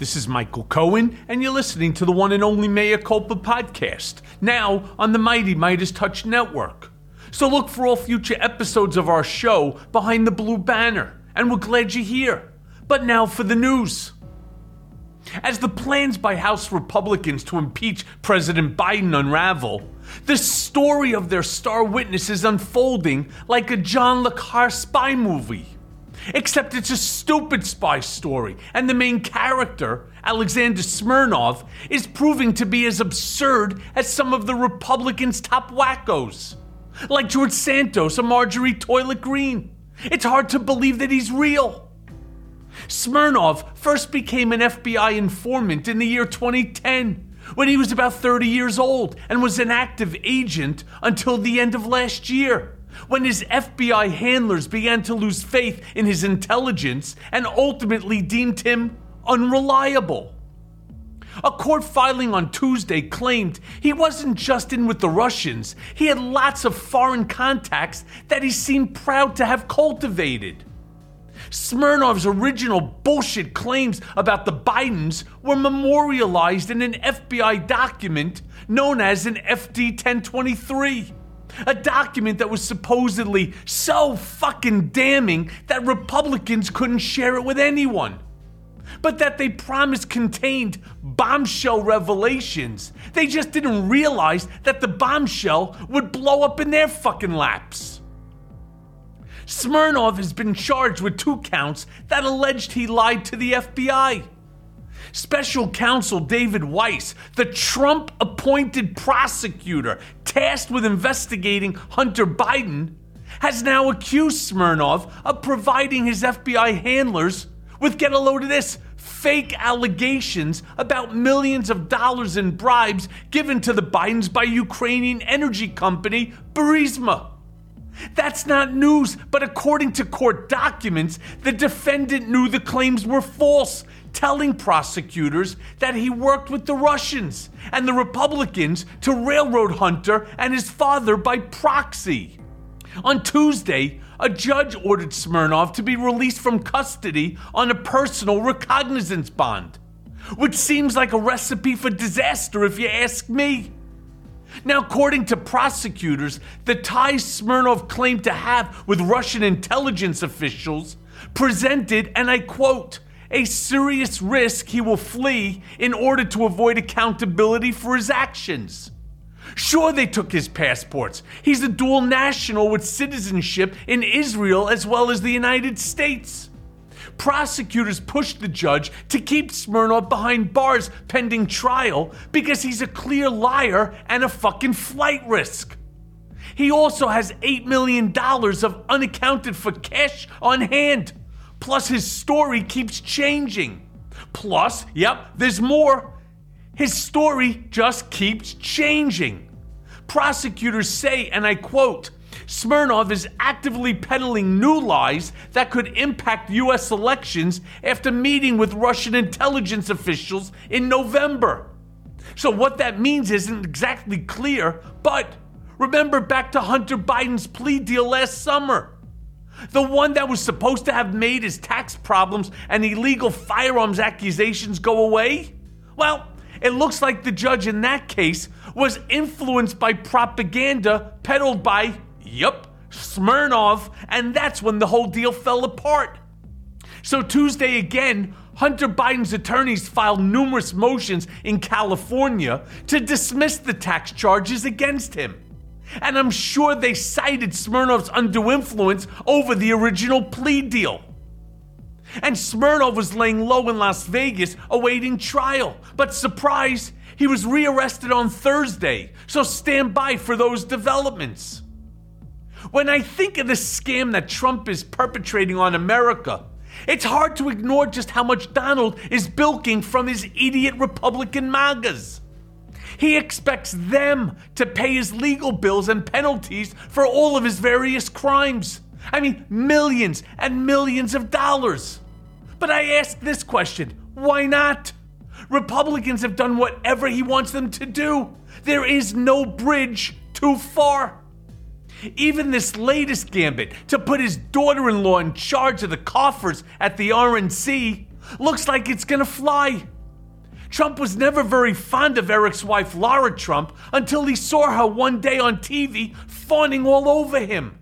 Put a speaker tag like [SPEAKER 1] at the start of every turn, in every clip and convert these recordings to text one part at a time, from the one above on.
[SPEAKER 1] This is
[SPEAKER 2] Michael Cohen, and you're listening to the one and only Mea Culpa podcast, now on the Mighty Meidas Touch Network. So look for all future episodes of our show behind the blue banner, and we're glad you're here. But now for the news. As the plans by House Republicans to impeach President Biden unravel, the story of their star witness is unfolding like a John Le Carre spy movie. Except it's a stupid spy story, and the main character, Alexander Smirnov, is proving to be as absurd as some of the Republicans' top wackos. Like George Santos or Marjorie Toilet Greene. It's hard to believe that he's real. Smirnov first became an FBI informant in the year 2010 when he was about 30 years old and was an active agent until the end of last year when his FBI handlers began to lose faith in his intelligence and ultimately deemed him unreliable. A court filing on Tuesday claimed he wasn't just in with the Russians, he had lots of foreign contacts that he seemed proud to have cultivated. Smirnov's original bullshit claims about the Bidens were memorialized in an FBI document known as an FD 1023. A document that was supposedly so fucking damning that Republicans couldn't share it with anyone. But that they promised contained bombshell revelations. They just didn't realize that the bombshell would blow up in their fucking laps. Smirnov has been charged with two counts that alleged he lied to the FBI. Special counsel David Weiss, the Trump appointed prosecutor tasked with investigating Hunter Biden, has now accused Smirnov of providing his FBI handlers with, get a load of this, fake allegations about millions of dollars in bribes given to the Bidens by Ukrainian energy company Burisma. That's not news, but according to court documents, the defendant knew the claims were false, telling prosecutors that he worked with the Russians and the Republicans to railroad Hunter and his father by proxy. On Tuesday, a judge ordered Smirnov to be released from custody on a personal recognizance bond, which seems like a recipe for disaster if you ask me. Now, according to prosecutors, the ties Smirnov claimed to have with Russian intelligence officials presented, and I quote, a serious risk he will flee in order to avoid accountability for his actions. Sure, they took his passports. He's a dual national with citizenship in Israel as well as the United States. Prosecutors pushed the judge to keep Smirnov behind bars pending trial because he's a clear liar and a fucking flight risk. He also has $8 million of unaccounted for cash on hand. Plus, his story keeps changing. Plus, yep, there's more. His story just keeps changing. Prosecutors say, and I quote, Smirnov is actively peddling new lies that could impact U.S. elections after meeting with Russian intelligence officials in November. So, what that means isn't exactly clear, but remember back to Hunter Biden's plea deal last summer. The one that was supposed to have made his tax problems and illegal firearms accusations go away? Well, it looks like the judge in that case was influenced by propaganda peddled by, yup, Smirnov, and that's when the whole deal fell apart. So, Tuesday again, Hunter Biden's attorneys filed numerous motions in California to dismiss the tax charges against him. And I'm sure they cited Smirnov's undue influence over the original plea deal. And Smirnov was laying low in Las Vegas awaiting trial. But surprise, he was rearrested on Thursday. So stand by for those developments. When I think of the scam that Trump is perpetrating on America, it's hard to ignore just how much Donald is bilking from his idiot Republican MAGAs. He expects them to pay his legal bills and penalties for all of his various crimes. I mean, millions and millions of dollars. But I ask this question why not? Republicans have done whatever he wants them to do. There is no bridge too far. Even this latest gambit to put his daughter in law in charge of the coffers at the RNC looks like it's gonna fly. Trump was never very fond of Eric's wife, Lara Trump, until he saw her one day on TV fawning all over him.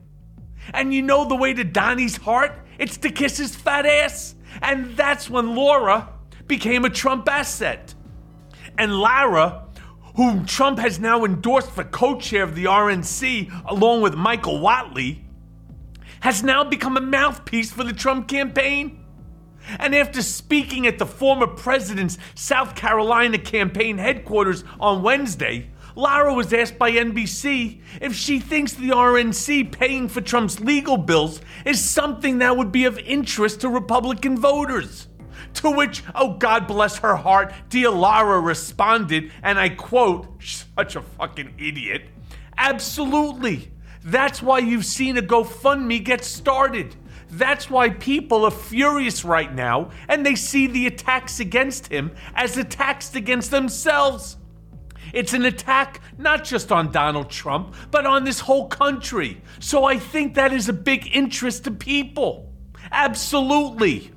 [SPEAKER 2] And you know the way to Donnie's heart? It's to kiss his fat ass. And that's when Lara became a Trump asset. And Lara, whom Trump has now endorsed for co chair of the RNC along with Michael Whatley, has now become a mouthpiece for the Trump campaign. And after speaking at the former president's South Carolina campaign headquarters on Wednesday, Lara was asked by NBC if she thinks the RNC paying for Trump's legal bills is something that would be of interest to Republican voters. To which, oh God bless her heart, dear responded, and I quote, such a fucking idiot. Absolutely. That's why you've seen a GoFundMe get started. That's why people are furious right now and they see the attacks against him as attacks against themselves. It's an attack not just on Donald Trump, but on this whole country. So I think that is a big interest to people. Absolutely.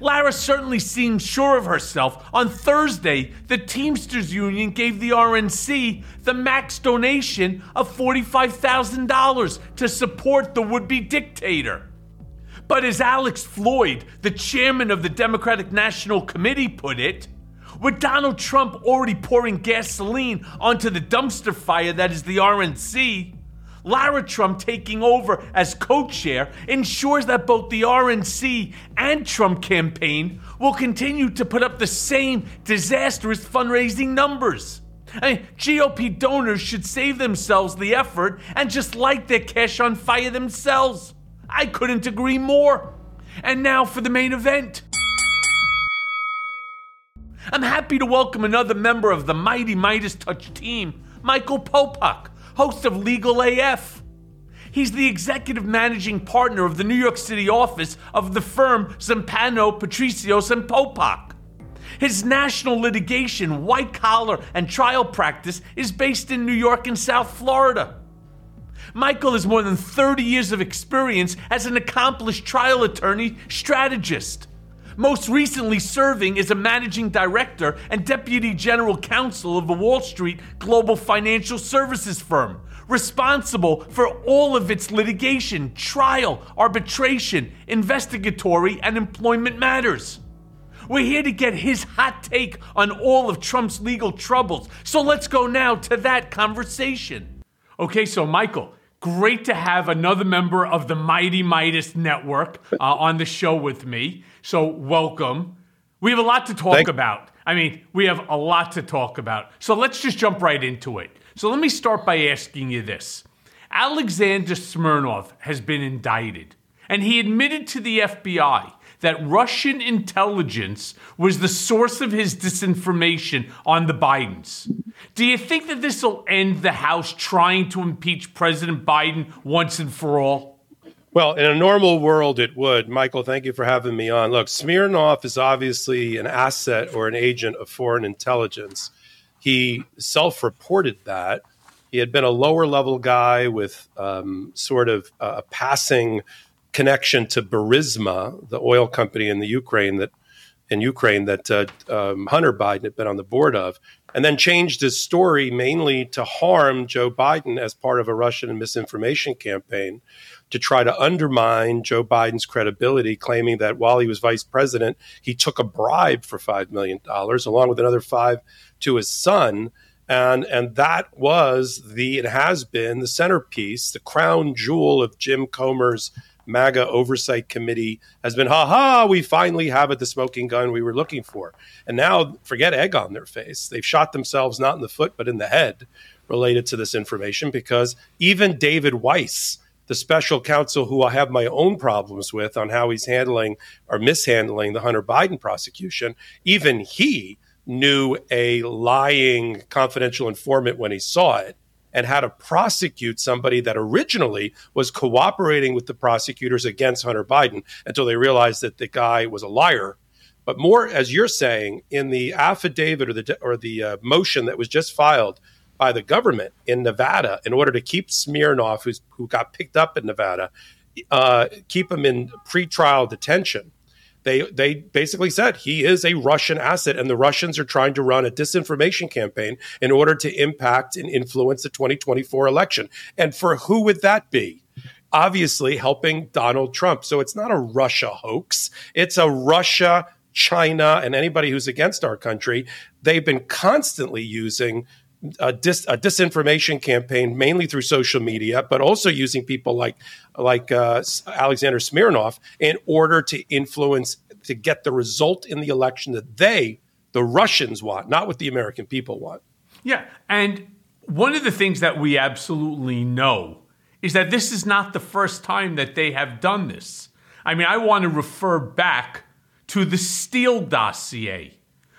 [SPEAKER 2] Lara certainly seems sure of herself. On Thursday, the Teamsters Union gave the RNC the max donation of $45,000 to support the would be dictator. But as Alex Floyd, the chairman of the Democratic National Committee, put it, with Donald Trump already pouring gasoline onto the dumpster fire that is the RNC, Lara Trump taking over as co chair ensures that both the RNC and Trump campaign will continue to put up the same disastrous fundraising numbers. I mean, GOP donors should save themselves the effort and just light their cash on fire themselves. I couldn't agree more. And now for the main event. I'm happy to welcome another member of the mighty Meidas Touch team, Michael Popok, host of Legal AF. He's the executive managing partner of the New York City office of the firm Zumpano, Patricios, and Popok. His national litigation, white collar, and trial practice is based in New York and South Florida. Michael has more than 30 years of experience as an accomplished trial attorney strategist. Most recently, serving as a managing director and deputy general counsel of a Wall Street global financial services firm, responsible for all of its litigation, trial, arbitration, investigatory, and employment matters. We're here to get his hot take on all of Trump's legal troubles. So let's go now to that conversation. Okay, so Michael, great to have another member of the Mighty Meidas Network uh, on the show with me. So welcome. We have a lot to talk
[SPEAKER 3] Thank-
[SPEAKER 2] about. I mean, we have a lot to talk about. So let's just jump right into it. So let me start by asking you this Alexander Smirnov has been indicted, and he admitted to the FBI that Russian intelligence was the source of his disinformation on the Bidens. Do you think that this will end the House trying to impeach President Biden once and for all?
[SPEAKER 3] Well, in a normal world, it would. Michael, thank you for having me on. Look, Smirnov is obviously an asset or an agent of foreign intelligence. He self reported that. He had been a lower level guy with um, sort of a passing connection to Burisma, the oil company in the Ukraine that in Ukraine that uh, um, Hunter Biden had been on the board of, and then changed his story mainly to harm Joe Biden as part of a Russian misinformation campaign to try to undermine Joe Biden's credibility, claiming that while he was vice president, he took a bribe for $5 million, along with another five to his son. And, and that was the, it has been the centerpiece, the crown jewel of Jim Comer's MAGA Oversight Committee has been, ha ha, we finally have it, the smoking gun we were looking for. And now, forget egg on their face. They've shot themselves not in the foot, but in the head related to this information because even David Weiss, the special counsel who I have my own problems with on how he's handling or mishandling the Hunter Biden prosecution, even he knew a lying confidential informant when he saw it. And how to prosecute somebody that originally was cooperating with the prosecutors against Hunter Biden until they realized that the guy was a liar. But more, as you're saying, in the affidavit or the or the uh, motion that was just filed by the government in Nevada in order to keep Smirnov, who got picked up in Nevada, uh, keep him in pretrial detention they they basically said he is a Russian asset, and the Russians are trying to run a disinformation campaign in order to impact and influence the 2024 election. And for who would that be? Obviously, helping Donald Trump. So it's not a Russia hoax; it's a Russia. China and anybody who's against our country, they've been constantly using a, dis, a, disinformation campaign, mainly through social media, but also using people like like uh, Alexander Smirnov in order to influence to get the result in the election that they, the Russians, want, not what the American people want.
[SPEAKER 2] Yeah, and one of the things that we absolutely know is that this is not the first time that they have done this. I mean, I want to refer back to the Steele dossier.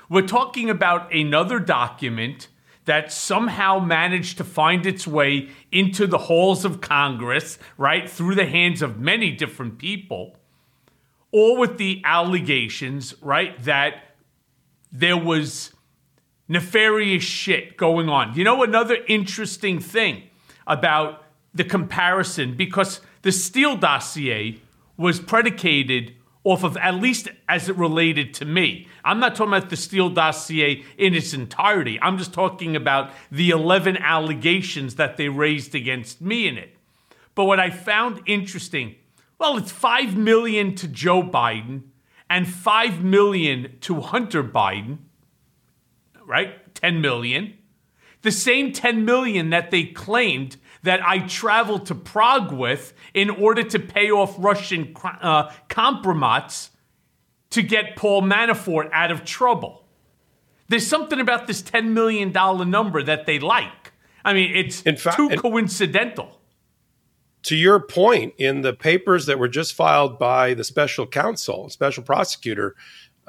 [SPEAKER 2] We're talking about another document that somehow managed to find its way into the halls of Congress, right, through the hands of many different people, all with the allegations, right, that there was nefarious shit going on. You know, another interesting thing about the comparison, because the Steele dossier was predicated off of at least as it related to me. I'm not talking about the Steele dossier in its entirety. I'm just talking about the 11 allegations that they raised against me in it. But what I found interesting, well, it's 5 million to Joe Biden and 5 million to Hunter Biden, right? 10 million. The same 10 million that they claimed that I traveled to Prague with in order to pay off Russian uh, kompromat to get Paul Manafort out of trouble. There's something about this $10 million number that they like. I mean, it's fact, too coincidental.
[SPEAKER 3] To your point, in the papers that were just filed by the special counsel, special prosecutor,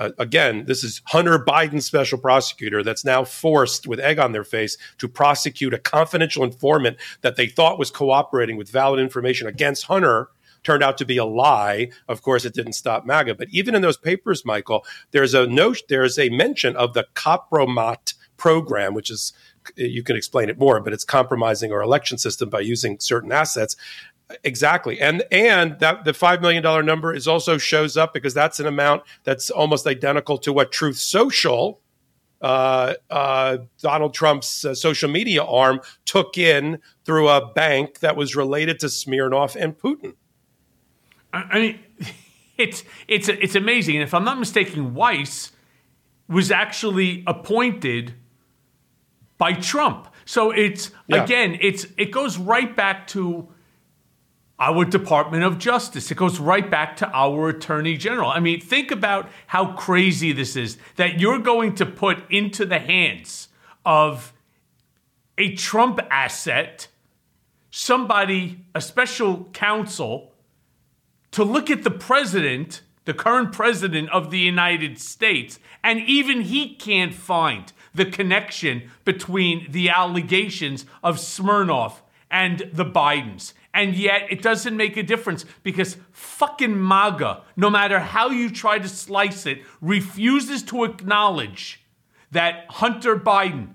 [SPEAKER 3] uh, again, this is Hunter Biden's special prosecutor that's now forced with egg on their face to prosecute a confidential informant that they thought was cooperating with valid information against Hunter turned out to be a lie. Of course, it didn't stop MAGA. But even in those papers, Michael, there's a note, there's a mention of the Compromat program, which is you can explain it more, but it's compromising our election system by using certain assets. Exactly, and and that the five million dollar number is also shows up because that's an amount that's almost identical to what Truth Social, uh, uh, Donald Trump's uh, social media arm, took in through a bank that was related to Smirnov and Putin.
[SPEAKER 2] I mean, it's it's it's amazing, and if I'm not mistaken, Weiss was actually appointed by Trump. So it's yeah. again, it's it goes right back to our Department of Justice. It goes right back to our Attorney General. I mean, think about how crazy this is that you're going to put into the hands of a Trump asset somebody, a special counsel, to look at the president, the current president of the United States, and even he can't find the connection between the allegations of Smirnov and the Bidens. And yet it doesn't make a difference because fucking MAGA, no matter how you try to slice it, refuses to acknowledge that Hunter Biden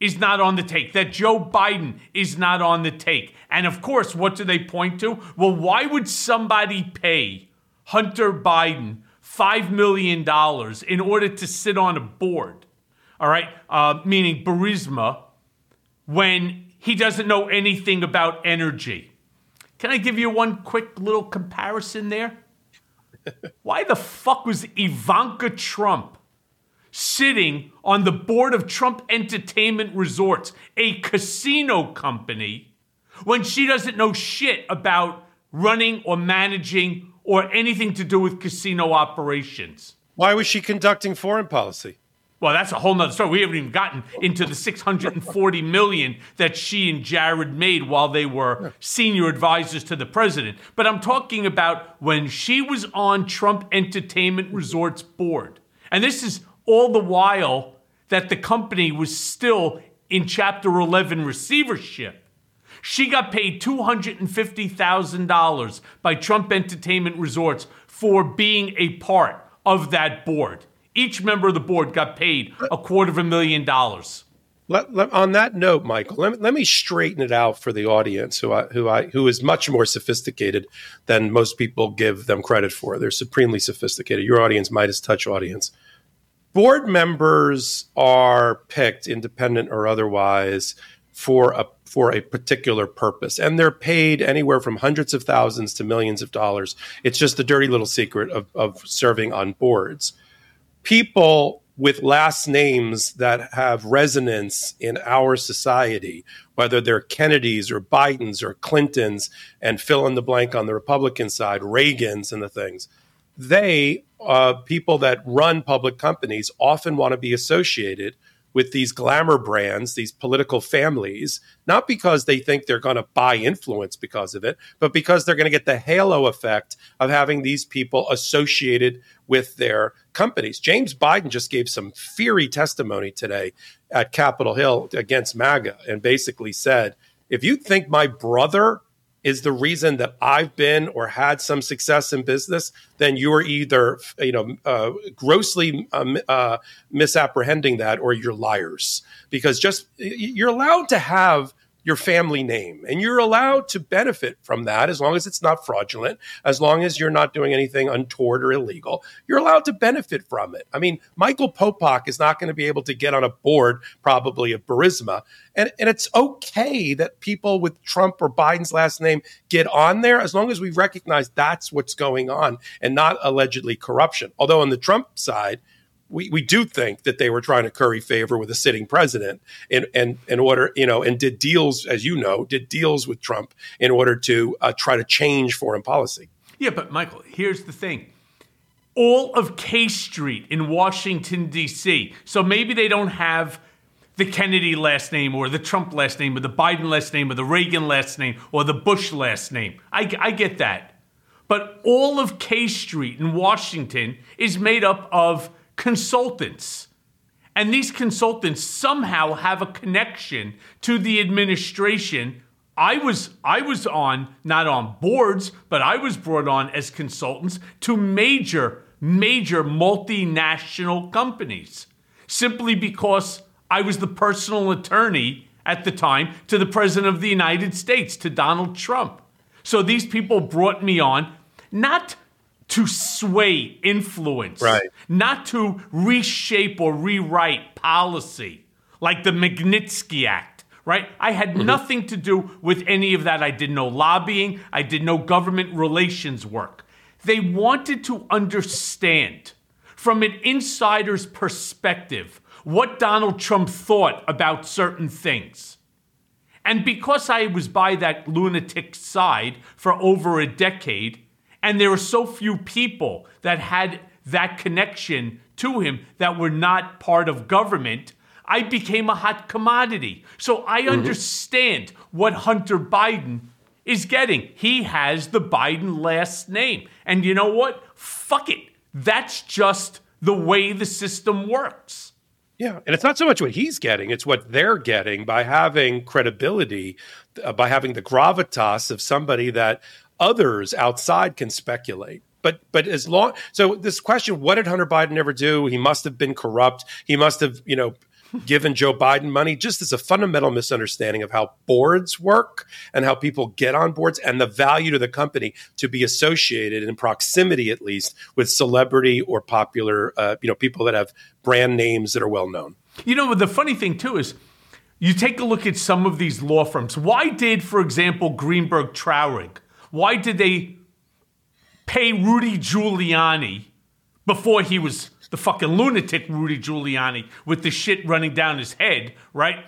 [SPEAKER 2] is not on the take, that Joe Biden is not on the take. And of course, what do they point to? Well, why would somebody pay Hunter Biden $5 million in order to sit on a board? All right, uh, meaning Burisma, when he doesn't know anything about energy. Can I give you one quick little comparison there? Why the fuck was Ivanka Trump sitting on the board of Trump Entertainment Resorts, a casino company, when she doesn't know shit about running or managing or anything to do with casino operations?
[SPEAKER 3] Why was she conducting foreign policy?
[SPEAKER 2] Well, that's a whole nother story. We haven't even gotten into the 640 million that she and Jared made while they were senior advisors to the president. But I'm talking about when she was on Trump Entertainment Resorts board. And this is all the while that the company was still in Chapter 11 receivership. She got paid $250,000 by Trump Entertainment Resorts for being a part of that board. Each member of the board got paid a quarter of a million dollars.
[SPEAKER 3] Let, let, on that note, Michael, let me, let me straighten it out for the audience, who I, who I who is much more sophisticated than most people give them credit for. They're supremely sophisticated. Your audience, Meidas Touch audience. Board members are picked, independent or otherwise, for a for a particular purpose, and they're paid anywhere from hundreds of thousands to millions of dollars. It's just the dirty little secret of, of serving on boards. People with last names that have resonance in our society, whether they're Kennedys or Bidens or Clintons, and fill in the blank on the Republican side, Reagans and the things, they, uh, people that run public companies, often want to be associated with these glamour brands, these political families, not because they think they're going to buy influence because of it, but because they're going to get the halo effect of having these people associated with their companies. James Biden just gave some fiery testimony today at Capitol Hill against MAGA and basically said, if you think my brother is the reason that I've been or had some success in business, then you are either you know uh, grossly uh, uh, misapprehending that or you're liars. Because just you're allowed to have your family name. And you're allowed to benefit from that as long as it's not fraudulent, as long as you're not doing anything untoward or illegal. You're allowed to benefit from it. I mean, Michael Popok is not going to be able to get on a board, probably of Burisma. And, and it's okay that people with Trump or Biden's last name get on there as long as we recognize that's what's going on and not allegedly corruption. Although on the Trump side, we, we do think that they were trying to curry favor with a sitting president in, in, in order, you know, and did deals, as you know, did deals with Trump in order to uh, try to change foreign policy.
[SPEAKER 2] Yeah, but Michael, here's the thing. All of K Street in Washington, D.C., so maybe they don't have the Kennedy last name or the Trump last name or the Biden last name or the Reagan last name or the Bush last name. I, I get that. But all of K Street in Washington is made up of consultants. And these consultants somehow have a connection to the administration. I was I was on not on boards, but I was brought on as consultants to major major multinational companies simply because I was the personal attorney at the time to the president of the United States, to Donald Trump. So these people brought me on not to sway influence,
[SPEAKER 3] right.
[SPEAKER 2] not to reshape or rewrite policy like the Magnitsky Act, right? I had mm-hmm. nothing to do with any of that. I did no lobbying, I did no government relations work. They wanted to understand from an insider's perspective what Donald Trump thought about certain things. And because I was by that lunatic side for over a decade, and there were so few people that had that connection to him that were not part of government. I became a hot commodity. So I mm-hmm. understand what Hunter Biden is getting. He has the Biden last name. And you know what? Fuck it. That's just the way the system works.
[SPEAKER 3] Yeah, and it's not so much what he's getting, it's what they're getting by having credibility, uh, by having the gravitas of somebody that others outside can speculate. But but as long so this question, what did Hunter Biden ever do? He must have been corrupt. He must have, you know, given Joe Biden money, just as a fundamental misunderstanding of how boards work and how people get on boards and the value to the company to be associated in proximity, at least, with celebrity or popular, uh, you know, people that have brand names that are well known.
[SPEAKER 2] You know, the funny thing too is you take a look at some of these law firms. Why did, for example, Greenberg Traurig why did they pay Rudy Giuliani before he was the fucking lunatic Rudy Giuliani with the shit running down his head, right?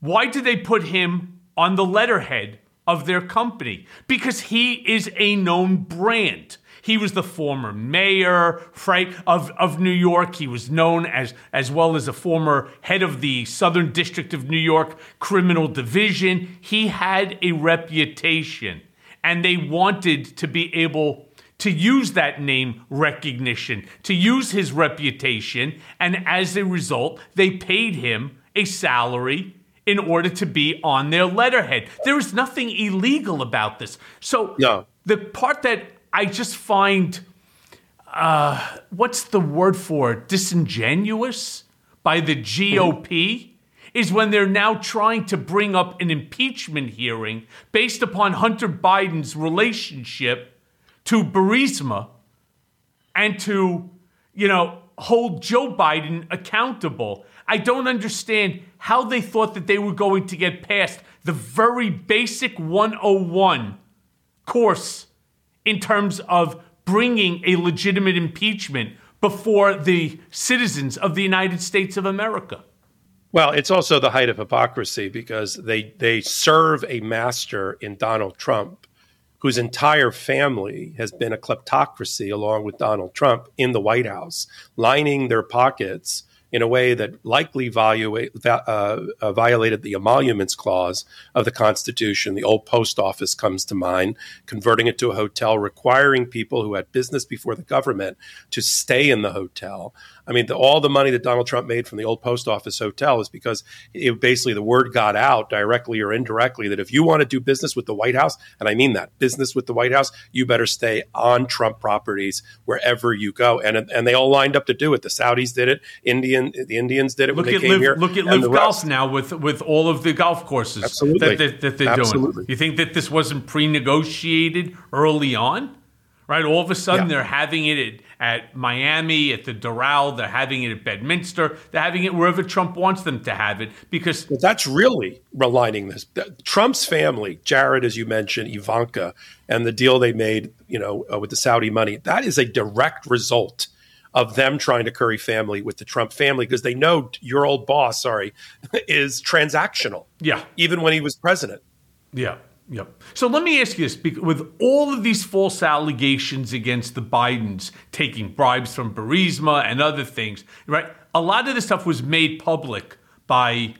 [SPEAKER 2] Why did they put him on the letterhead of their company? Because he is a known brand. He was the former mayor, right, of, of New York. He was known as, as well as a former head of the Southern District of New York Criminal Division. He had a reputation and they wanted to be able to use that name recognition, to use his reputation, and as a result, they paid him a salary in order to be on their letterhead. There is nothing illegal about this. So
[SPEAKER 3] No.
[SPEAKER 2] the part that I just find uh, what's the word for it? Disingenuous by the GOP is when they're now trying to bring up an impeachment hearing based upon Hunter Biden's relationship to Burisma and to, you know, hold Joe Biden accountable. I don't understand how they thought that they were going to get past the very basic 101 course in terms of bringing a legitimate impeachment before the citizens of the United States of America.
[SPEAKER 3] Well, it's also the height of hypocrisy because they they serve a master in Donald Trump, whose entire family has been a kleptocracy along with Donald Trump in the White House, lining their pockets in a way that likely va- uh, uh, violated the emoluments clause of the Constitution. The old post office comes to mind, converting it to a hotel, requiring people who had business before the government to stay in the hotel. I mean, the, all the money that Donald Trump made from the old post office hotel is because it, basically the word got out directly or indirectly that if you want to do business with the White House, and I mean that business with the White House, you better stay on Trump properties wherever you go. And and they all lined up to do it. The Saudis did it. Indian the Indians did it
[SPEAKER 2] Look
[SPEAKER 3] when they
[SPEAKER 2] at
[SPEAKER 3] came
[SPEAKER 2] live,
[SPEAKER 3] here.
[SPEAKER 2] look at live golf
[SPEAKER 3] rest.
[SPEAKER 2] now with with all of the golf courses
[SPEAKER 3] Absolutely.
[SPEAKER 2] that, that, that they're
[SPEAKER 3] Absolutely.
[SPEAKER 2] doing. You think that this wasn't pre-negotiated early on, right? All of a sudden
[SPEAKER 3] Yeah.
[SPEAKER 2] they're having it at, Miami, at the Doral, they're having it at Bedminster, they're having it wherever Trump wants them to have it because
[SPEAKER 3] But that's really realigning this. Trump's family, Jared, as you mentioned, Ivanka, and the deal they made, you know, uh, with the Saudi money, that is a direct result of them trying to curry family with the Trump family because they know your old boss, sorry, is transactional.
[SPEAKER 2] yeah,
[SPEAKER 3] Even when he was president.
[SPEAKER 2] Yeah. Yep. So let me ask you this: with all of these false allegations against the Bidens taking bribes from Burisma and other things, right? A lot of this stuff was made public by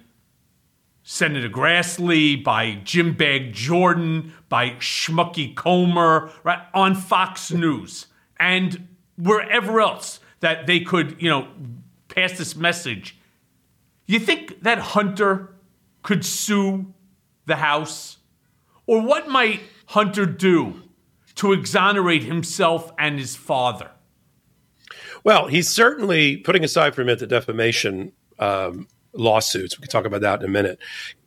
[SPEAKER 2] Senator Grassley, by Jim Bag Jordan, by Schmucky Comer, right, on Fox News and wherever else that they could, you know, pass this message. You think that Hunter could sue the House? Or what might Hunter do to exonerate himself and his father?
[SPEAKER 3] Well, he's certainly putting aside for a minute the defamation um, lawsuits. We can talk about that in a minute.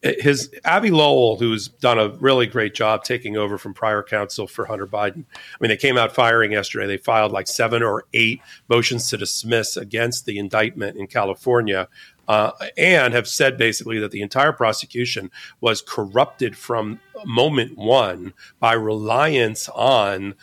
[SPEAKER 3] His Abbe Lowell, who's done a really great job taking over from prior counsel for Hunter Biden. I mean, they came out firing yesterday. They filed like seven or eight motions to dismiss against the indictment in California. Uh, and have said basically that the entire prosecution was corrupted from moment one by reliance on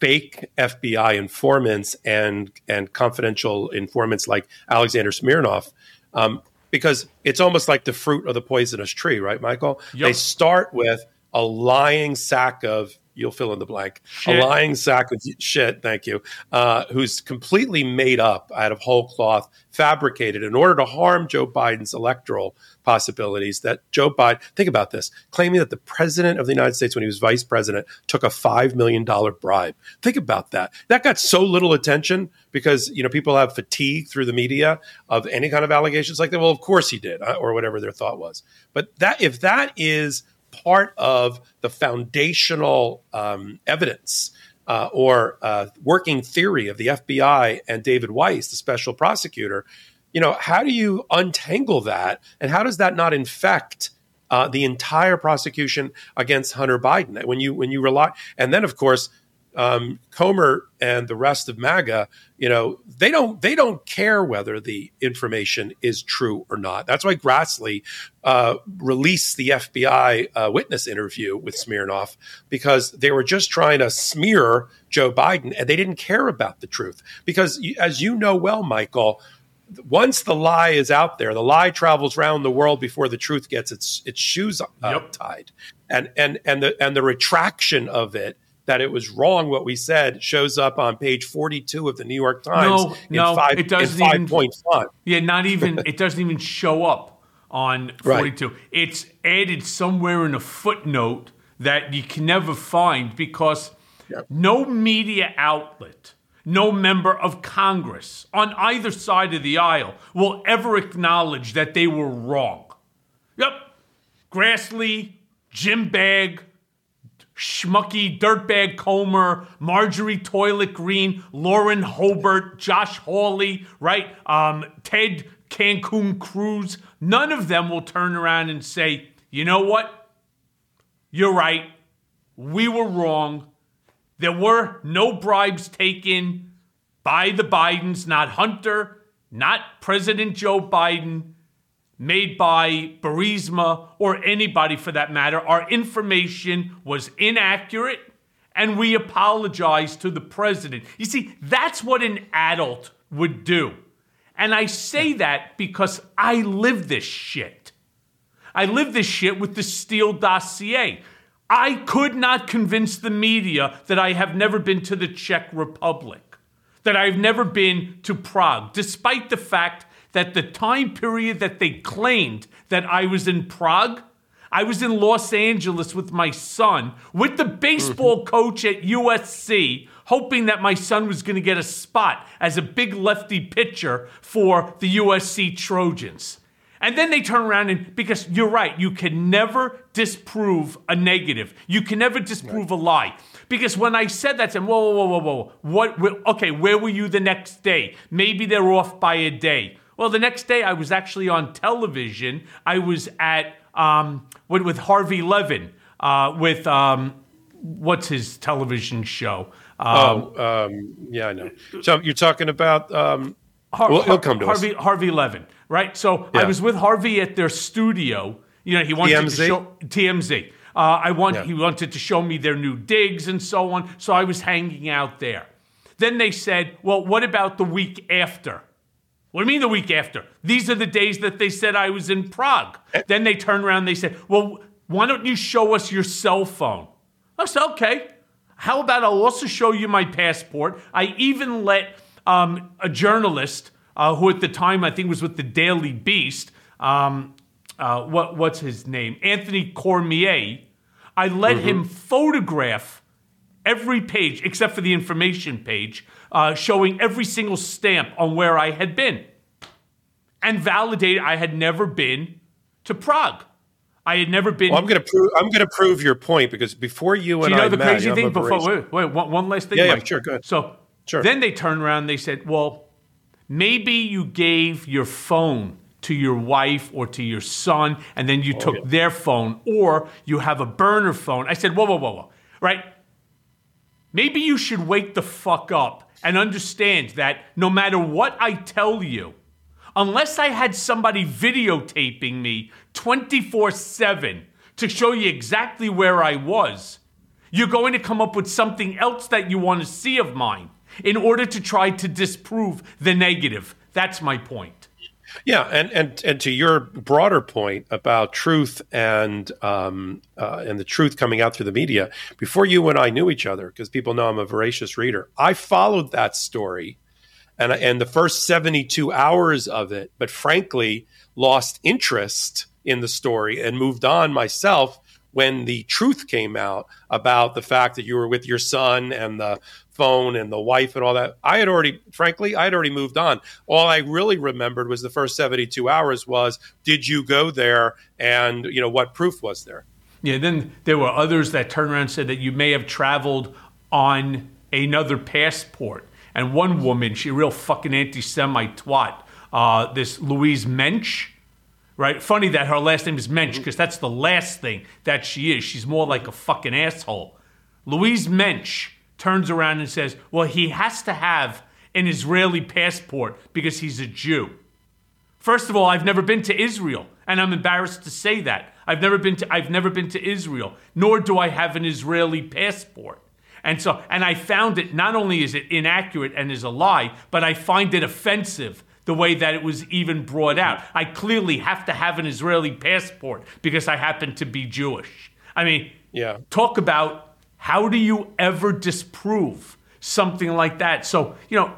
[SPEAKER 3] fake FBI informants and and confidential informants like Alexander Smirnov, um, because it's almost like the fruit of the poisonous tree, right, Michael?
[SPEAKER 2] Yep.
[SPEAKER 3] They start with a lying sack of you'll fill in the blank,
[SPEAKER 2] Shit.
[SPEAKER 3] a lying sack of shit. Thank you, uh, who's completely made up out of whole cloth, fabricated in order to harm Joe Biden's electoral possibilities. That Joe Biden, think about this, claiming that the president of the United States, when he was vice president, took a five million dollar bribe. Think about that. That got so little attention because you know people have fatigue through the media of any kind of allegations like that. Well, of course he did, uh, or whatever their thought was. But that if that is part of the foundational um, evidence uh, or uh, working theory of the FBI and David Weiss, the special prosecutor, you know, how do you untangle that, and how does that not infect? Uh, the entire prosecution against Hunter Biden. When you when you rely, and then of course um, Comer and the rest of MAGA, you know, they don't they don't care whether the information is true or not. That's why Grassley uh, released the FBI uh, witness interview with Smirnov because they were just trying to smear Joe Biden and they didn't care about the truth. Because as you know well, Michael. Once the lie is out there, the lie travels around the world before the truth gets its its shoes uh,
[SPEAKER 2] Yep.
[SPEAKER 3] tied, and and and the and the retraction of it that it was wrong what we said shows up on page 42 of the New York Times
[SPEAKER 2] No,
[SPEAKER 3] in
[SPEAKER 2] no,
[SPEAKER 3] five,
[SPEAKER 2] it doesn't
[SPEAKER 3] in five
[SPEAKER 2] even-
[SPEAKER 3] point font.
[SPEAKER 2] Yeah, not even, it doesn't even show up on
[SPEAKER 3] Right.
[SPEAKER 2] 42. It's added somewhere in a footnote that you can never find because
[SPEAKER 3] Yep.
[SPEAKER 2] no media outlet, no member of Congress on either side of the aisle will ever acknowledge that they were wrong. Yep, Grassley, Jim Bagg, Schmucky, Dirtbag Comer, Marjorie Toilet Greene, Lauren Boebert, Josh Hawley, right? Um, Ted Cancun Cruz. None of them will turn around and say, you know what? You're right. We were wrong. There were no bribes taken by the Bidens, not Hunter, not President Joe Biden made by Burisma or anybody for that matter. Our information was inaccurate and we apologize to the president. You see, that's what an adult would do. And I say that because I live this shit. I live this shit with the Steele dossier. I could not convince the media that I have never been to the Czech Republic, that I've never been to Prague, despite the fact that the time period that they claimed that I was in Prague, I was in Los Angeles with my son, with the baseball mm-hmm. coach at USC, hoping that my son was going to get a spot as a big lefty pitcher for the USC Trojans. And then they turn around and, because you're right, you can never disprove a negative. You can never disprove a lie. Because when I said that to them, whoa, whoa, whoa, whoa, whoa, what, okay, where were you the next day? Maybe they're off by a day. Well, the next day I was actually on television. I was at, um, with, with Harvey Levin, uh, with, um, what's his television show? Um,
[SPEAKER 3] oh, um, yeah, I know. So you're talking about. Um,
[SPEAKER 2] Har-
[SPEAKER 3] Well, he'll come to us.
[SPEAKER 2] Harvey, Harvey Levin, right? So I was with Harvey at their studio. You know, he wanted to show TMZ. Uh, I want
[SPEAKER 3] Yeah.
[SPEAKER 2] he wanted to show me their new digs and so on. So I was hanging out there. Then they said, "Well, what about the week after?" What do you mean the week after? These are the days that they said I was in Prague.
[SPEAKER 3] Eh.
[SPEAKER 2] Then they turned around and they said, Well, why don't you show us your cell phone? I said, Okay. How about I'll also show you my passport? I even let um, a journalist uh, who at the time I think was with the Daily Beast, um, uh, what, what's his name? Anthony Cormier. I let him photograph every page except for the information page, uh, showing every single stamp on where I had been, and validated I had never been to Prague. I had never been.
[SPEAKER 3] well, I'm going to prove. I'm going to prove your point because before you
[SPEAKER 2] Do
[SPEAKER 3] and
[SPEAKER 2] you know
[SPEAKER 3] I
[SPEAKER 2] the
[SPEAKER 3] met,
[SPEAKER 2] crazy
[SPEAKER 3] I'm
[SPEAKER 2] thing? Before wait, wait, one, one last thing.
[SPEAKER 3] Yeah, yeah, sure, go ahead.
[SPEAKER 2] So
[SPEAKER 3] Sure.
[SPEAKER 2] then they turned around. and They said, "Well, maybe you gave your phone to your wife or to your son, and then you took
[SPEAKER 3] Oh, yeah.
[SPEAKER 2] their phone, or you have a burner phone." I said, "Whoa, whoa, whoa, whoa! Right? Maybe you should wake the fuck up and understand that no matter what I tell you." Unless I had somebody videotaping me 24 7 to show you exactly where I was, you're going to come up with something else that you want to see of mine in order to try to disprove the negative. That's my point.
[SPEAKER 3] Yeah, and and and to your broader point about truth and um, uh, and the truth coming out through the media, before you and I knew each other, because people know I'm a voracious reader, I followed that story, and and the first 72 hours of it, but frankly lost interest in the story and moved on myself when the truth came out about the fact that you were with your son and the phone and the wife and all that. I had already, frankly, I had already moved on. All I really remembered was the first 72 hours was, did you go there? And, you know, what proof was there?
[SPEAKER 2] Yeah, then there were others that turned around and said that you may have traveled on another passport. And one woman, she real fucking anti-Semite twat, uh, this Louise Mensch, right? Funny that her last name is Mensch mm-hmm. because that's the last thing that she is. She's more like a fucking asshole. Louise Mensch turns around and says, "Well, he has to have an Israeli passport because he's a Jew." First of all, I've never been to Israel, and I'm embarrassed to say that. I've never been to I've never been to Israel, nor do I have an Israeli passport. And so and I found it not only is it inaccurate and is a lie, but I find it offensive the way that it was even brought out. I clearly have to have an Israeli passport because I happen to be Jewish. I mean,
[SPEAKER 3] Yeah.
[SPEAKER 2] talk about how do you ever disprove something like that? So, you know,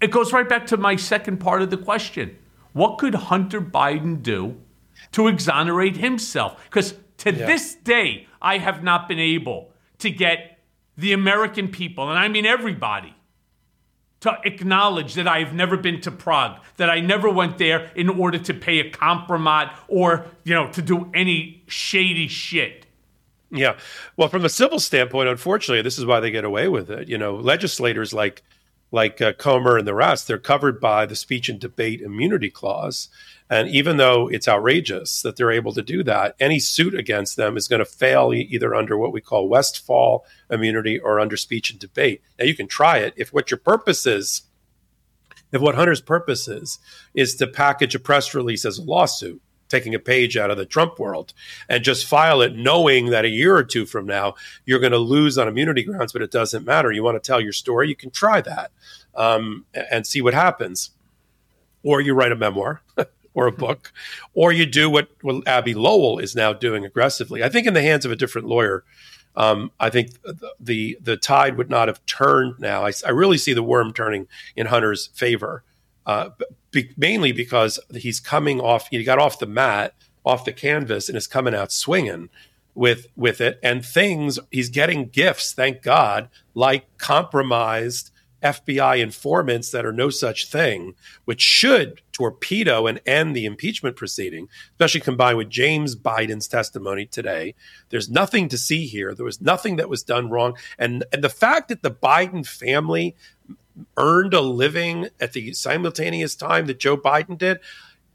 [SPEAKER 2] it goes right back to my second part of the question. What could Hunter Biden do to exonerate himself? Because to this day, I have not been able to get the American people, and I mean everybody, to acknowledge that I have never been to Prague, that I never went there in order to pay a compromat or, you know, to do any shady shit.
[SPEAKER 3] Yeah. Well, from a civil standpoint, unfortunately, this is why they get away with it. You know, legislators like like uh, Comer and the rest, they're covered by the speech and debate immunity clause. And even though it's outrageous that they're able to do that, any suit against them is going to fail either under what we call Westfall immunity or under speech and debate. Now, you can try it if what your purpose is, if what Hunter's purpose is, is to package a press release as a lawsuit, taking a page out of the Trump world and just file it knowing that a year or two from now you're going to lose on immunity grounds, but it doesn't matter. You want to tell your story, you can try that um, and see what happens. Or you write a memoir or a book, or you do what, what Abbe Lowell is now doing aggressively. I think in the hands of a different lawyer, um, I think the the tide would not have turned now. I, I really see the worm turning in Hunter's favor, uh, be, mainly because he's coming off. He got off the mat, off the canvas, and is coming out swinging with with it. And things he's getting gifts, thank God, like compromised FBI informants that are no such thing, which should torpedo and end the impeachment proceeding, especially combined with James Biden's testimony today. There's nothing to see here. There was nothing that was done wrong. And, and the fact that the Biden family earned a living at the simultaneous time that Joe Biden did,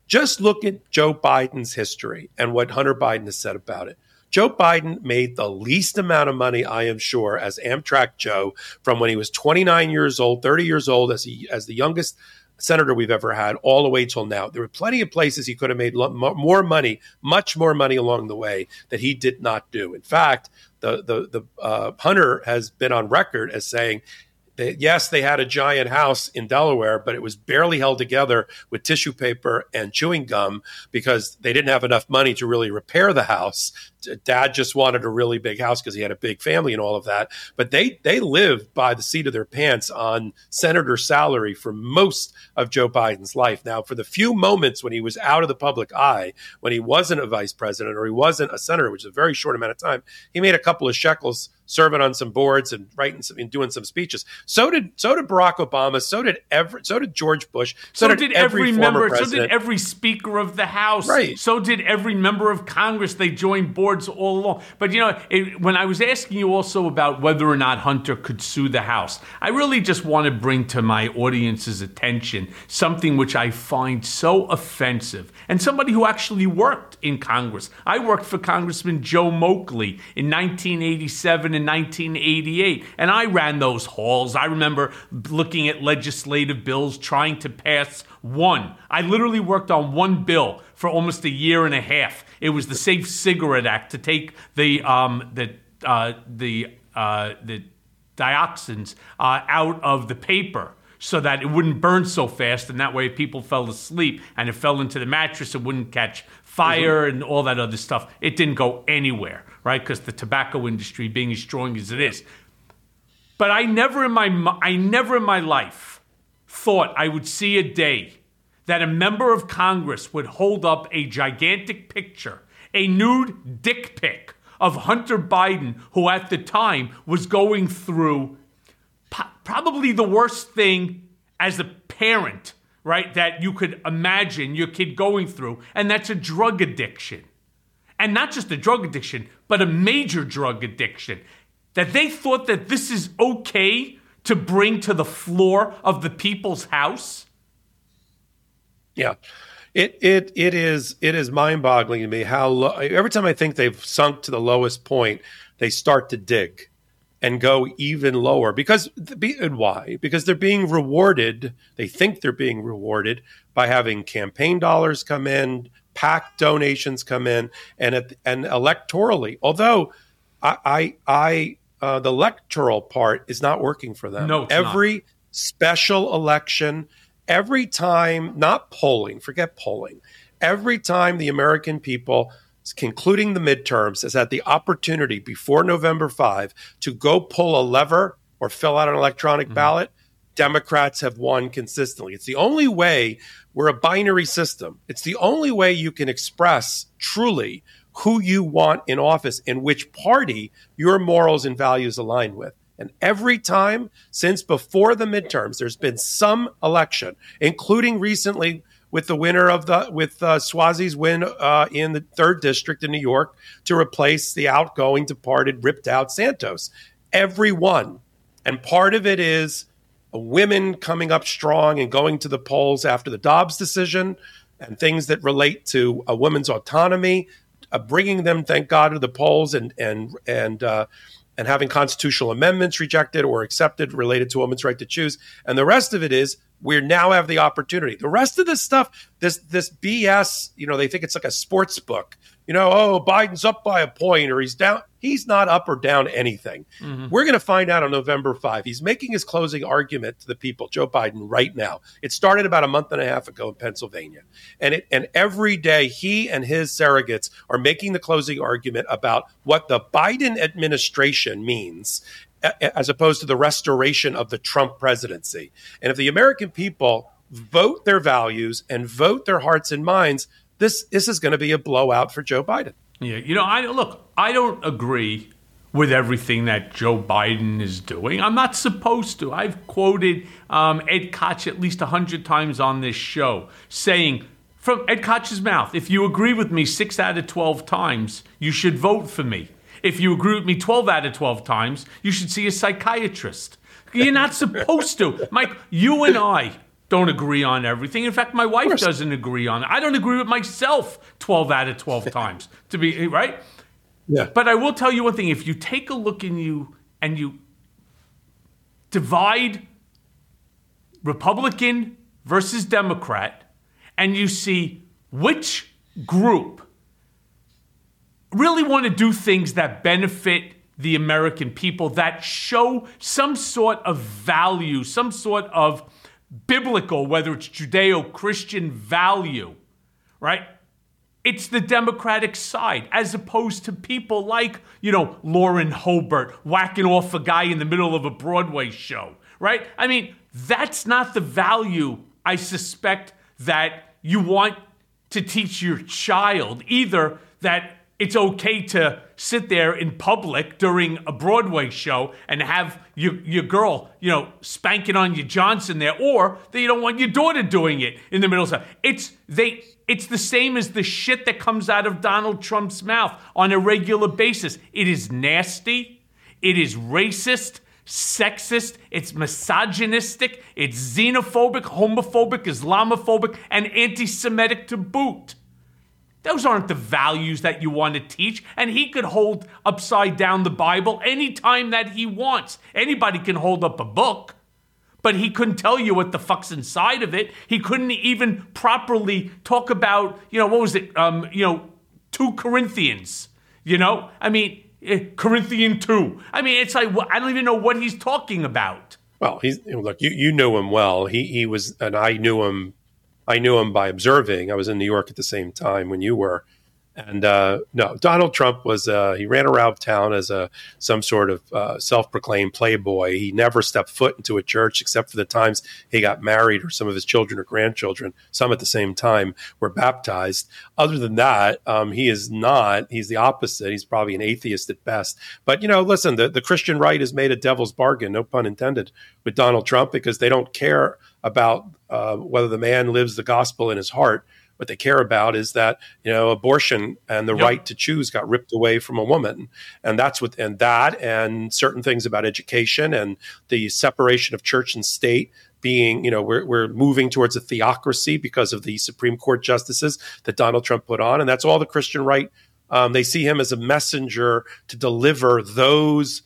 [SPEAKER 3] just look at Joe Biden's history and what Hunter Biden has said about it. Joe Biden made the least amount of money, I am sure, as Amtrak Joe from when he was 29 years old, 30 years old, as he as the youngest senator we've ever had, all the way till now. There were plenty of places he could have made more money, much more money along the way that he did not do. In fact, the the the uh, Hunter has been on record as saying they, yes, they had a giant house in Delaware, but it was barely held together with tissue paper and chewing gum because they didn't have enough money to really repair the house. Dad just wanted a really big house because he had a big family and all of that. But they they lived by the seat of their pants on senator salary for most of Joe Biden's life. Now, for the few moments when he was out of the public eye, when he wasn't a vice president or he wasn't a senator, which is a very short amount of time, he made a couple of shekels serving on some boards and writing some and doing some speeches. So did so did Barack Obama. So did every so did George Bush.
[SPEAKER 2] So, so did, did, every, every member. President. So did every Speaker of the House.
[SPEAKER 3] Right.
[SPEAKER 2] So did every member of Congress. They joined boards all along. But you know, it, when I was asking you also about whether or not Hunter could sue the House, I really just want to bring to my audience's attention something which I find so offensive, and somebody who actually worked in Congress. I worked for Congressman Joe Moakley in 1987 and 1988. And I ran those halls. I remember looking at legislative bills, trying to pass one. I literally worked on one bill for almost a year and a half. It was the Safe Cigarette Act to take the um, the uh, the uh, the dioxins uh, out of the paper so that it wouldn't burn so fast, and that way people fell asleep and it fell into the mattress, it wouldn't catch fire mm-hmm. and all that other stuff. It didn't go anywhere, right? Because the tobacco industry, being as strong as it is, but I never in my I never in my life thought I would see a day that a member of Congress would hold up a gigantic picture, a nude dick pic of Hunter Biden, who at the time was going through po- probably the worst thing as a parent right, that you could imagine your kid going through, and that's a drug addiction. And not just a drug addiction, but a major drug addiction. That they thought that this is okay to bring to the floor of the people's house.
[SPEAKER 3] Yeah. It it it is it is mind-boggling to me how lo- every time I think they've sunk to the lowest point, they start to dig and go even lower because and why because they're being rewarded they think they're being rewarded by having campaign dollars come in PAC donations come in and at, and electorally although i i, I uh, the electoral part is not working for them
[SPEAKER 2] no
[SPEAKER 3] every
[SPEAKER 2] not.
[SPEAKER 3] special election every time not polling forget polling every time the american people concluding the midterms is at the opportunity before November 5 to go pull a lever or fill out an electronic mm-hmm. ballot, Democrats have won consistently. It's the only way we're a binary system. It's the only way you can express truly who you want in office and which party your morals and values align with. And every time since before the midterms, there's been some election, including recently with the winner of the with uh, Suozzi's win uh, in the third district in New York to replace the outgoing, departed, ripped out Santos. Everyone, and part of it is women coming up strong and going to the polls after the Dobbs decision and things that relate to a woman's autonomy, uh, bringing them, thank God, to the polls and and and uh, and having constitutional amendments rejected or accepted related to women's right to choose. And the rest of it is we now have the opportunity. The rest of this stuff, this this BS, you know, they think it's like a sports book. You know, oh, Biden's up by a point or he's down. He's not up or down anything. Mm-hmm. We're going to find out on November 5. He's making his closing argument to the people, Joe Biden, right now. It started about a month and a half ago in Pennsylvania. And it and every day he and his surrogates are making the closing argument about what the Biden administration means as opposed to the restoration of the Trump presidency. And if the American people vote their values and vote their hearts and minds, this this is going to be a blowout for Joe Biden.
[SPEAKER 2] Yeah, you know, I look, I don't agree with everything that Joe Biden is doing. I'm not supposed to. I've quoted um, Ed Koch at least 100 times on this show saying, from Ed Koch's mouth, if you agree with me six out of 12 times, you should vote for me. If you agree with me 12 out of 12 times, you should see a psychiatrist. You're not supposed to. Mike, you and I don't agree on everything. In fact, my wife doesn't agree on it. I don't agree with myself 12 out of 12 times, to be eh, right?
[SPEAKER 3] Yeah.
[SPEAKER 2] But I will tell you one thing if you take a look in you and you divide Republican versus Democrat, and you see which group really want to do things that benefit the American people, that show some sort of value, some sort of biblical, whether it's Judeo Christian value, right? It's the Democratic side, as opposed to people like, you know, Lauren Boebert whacking off a guy in the middle of a Broadway show, right? I mean, that's not the value I suspect that you want to teach your child, either that it's okay to sit there in public during a Broadway show and have your, your girl, you know, spanking on your Johnson there, or that you don't want your daughter doing it in the middle of stuff. It's they it's the same as the shit that comes out of Donald Trump's mouth on a regular basis. It is nasty, it is racist, sexist, it's misogynistic, it's xenophobic, homophobic, Islamophobic, and anti-Semitic to boot. Those aren't the values that you want to teach. And he could hold upside down the Bible anytime that he wants. Anybody can hold up a book, but he couldn't tell you what the fuck's inside of it. He couldn't even properly talk about, you know, what was it? Um, you know, 2 Corinthians. You know? I mean, eh, Corinthian 2. I mean, it's like, I don't even know what he's talking about.
[SPEAKER 3] Well, he's look, you, you knew him well. He he was, and I knew him I knew him by observing. I was in New York at the same time when you were. And uh, no, Donald Trump was uh, he ran around town as a some sort of uh, self-proclaimed playboy. He never stepped foot into a church except for the times he got married or some of his children or grandchildren, some at the same time, were baptized. Other than that, um, he is not. He's the opposite. He's probably an atheist at best. But you know, listen, the, the Christian right has made a devil's bargain, no pun intended, with Donald Trump because they don't care about uh, whether the man lives the gospel in his heart. What they care about is that you know abortion and the yep. right to choose got ripped away from a woman, and that's what and that and certain things about education and the separation of church and state being, you know, we're, we're moving towards a theocracy because of the Supreme Court justices that Donald Trump put on. And that's all the Christian right. Um, they see him as a messenger to deliver those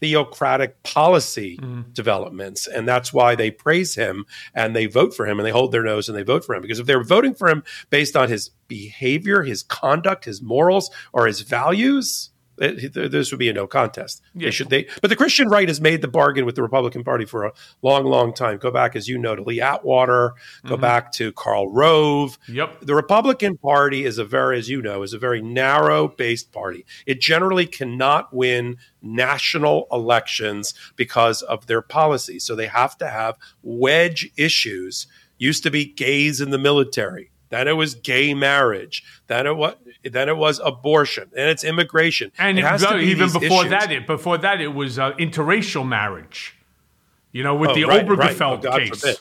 [SPEAKER 3] theocratic policy mm. developments. And that's why they praise him and they vote for him and they hold their nose and they vote for him. Because if they're voting for him based on his behavior, his conduct, his morals, or his values, this would be a no contest. Yeah. They should they, but the Christian right has made the bargain with the Republican Party for a long, long time. Go back, as you know, to Lee Atwater. Go mm-hmm. back to Karl Rove.
[SPEAKER 2] Yep.
[SPEAKER 3] The Republican Party is a very, as you know, is a very narrow-based party. It generally cannot win national elections because of their policies. So they have to have wedge issues. Used to be gays in the military then it was gay marriage, then it was then it was abortion, and it's immigration.
[SPEAKER 2] And
[SPEAKER 3] it be
[SPEAKER 2] even before
[SPEAKER 3] issues.
[SPEAKER 2] that, it before that, it was uh, interracial marriage. You know, with
[SPEAKER 3] Oh,
[SPEAKER 2] the
[SPEAKER 3] right, right.
[SPEAKER 2] Obergefell
[SPEAKER 3] Oh,
[SPEAKER 2] case.
[SPEAKER 3] forbid.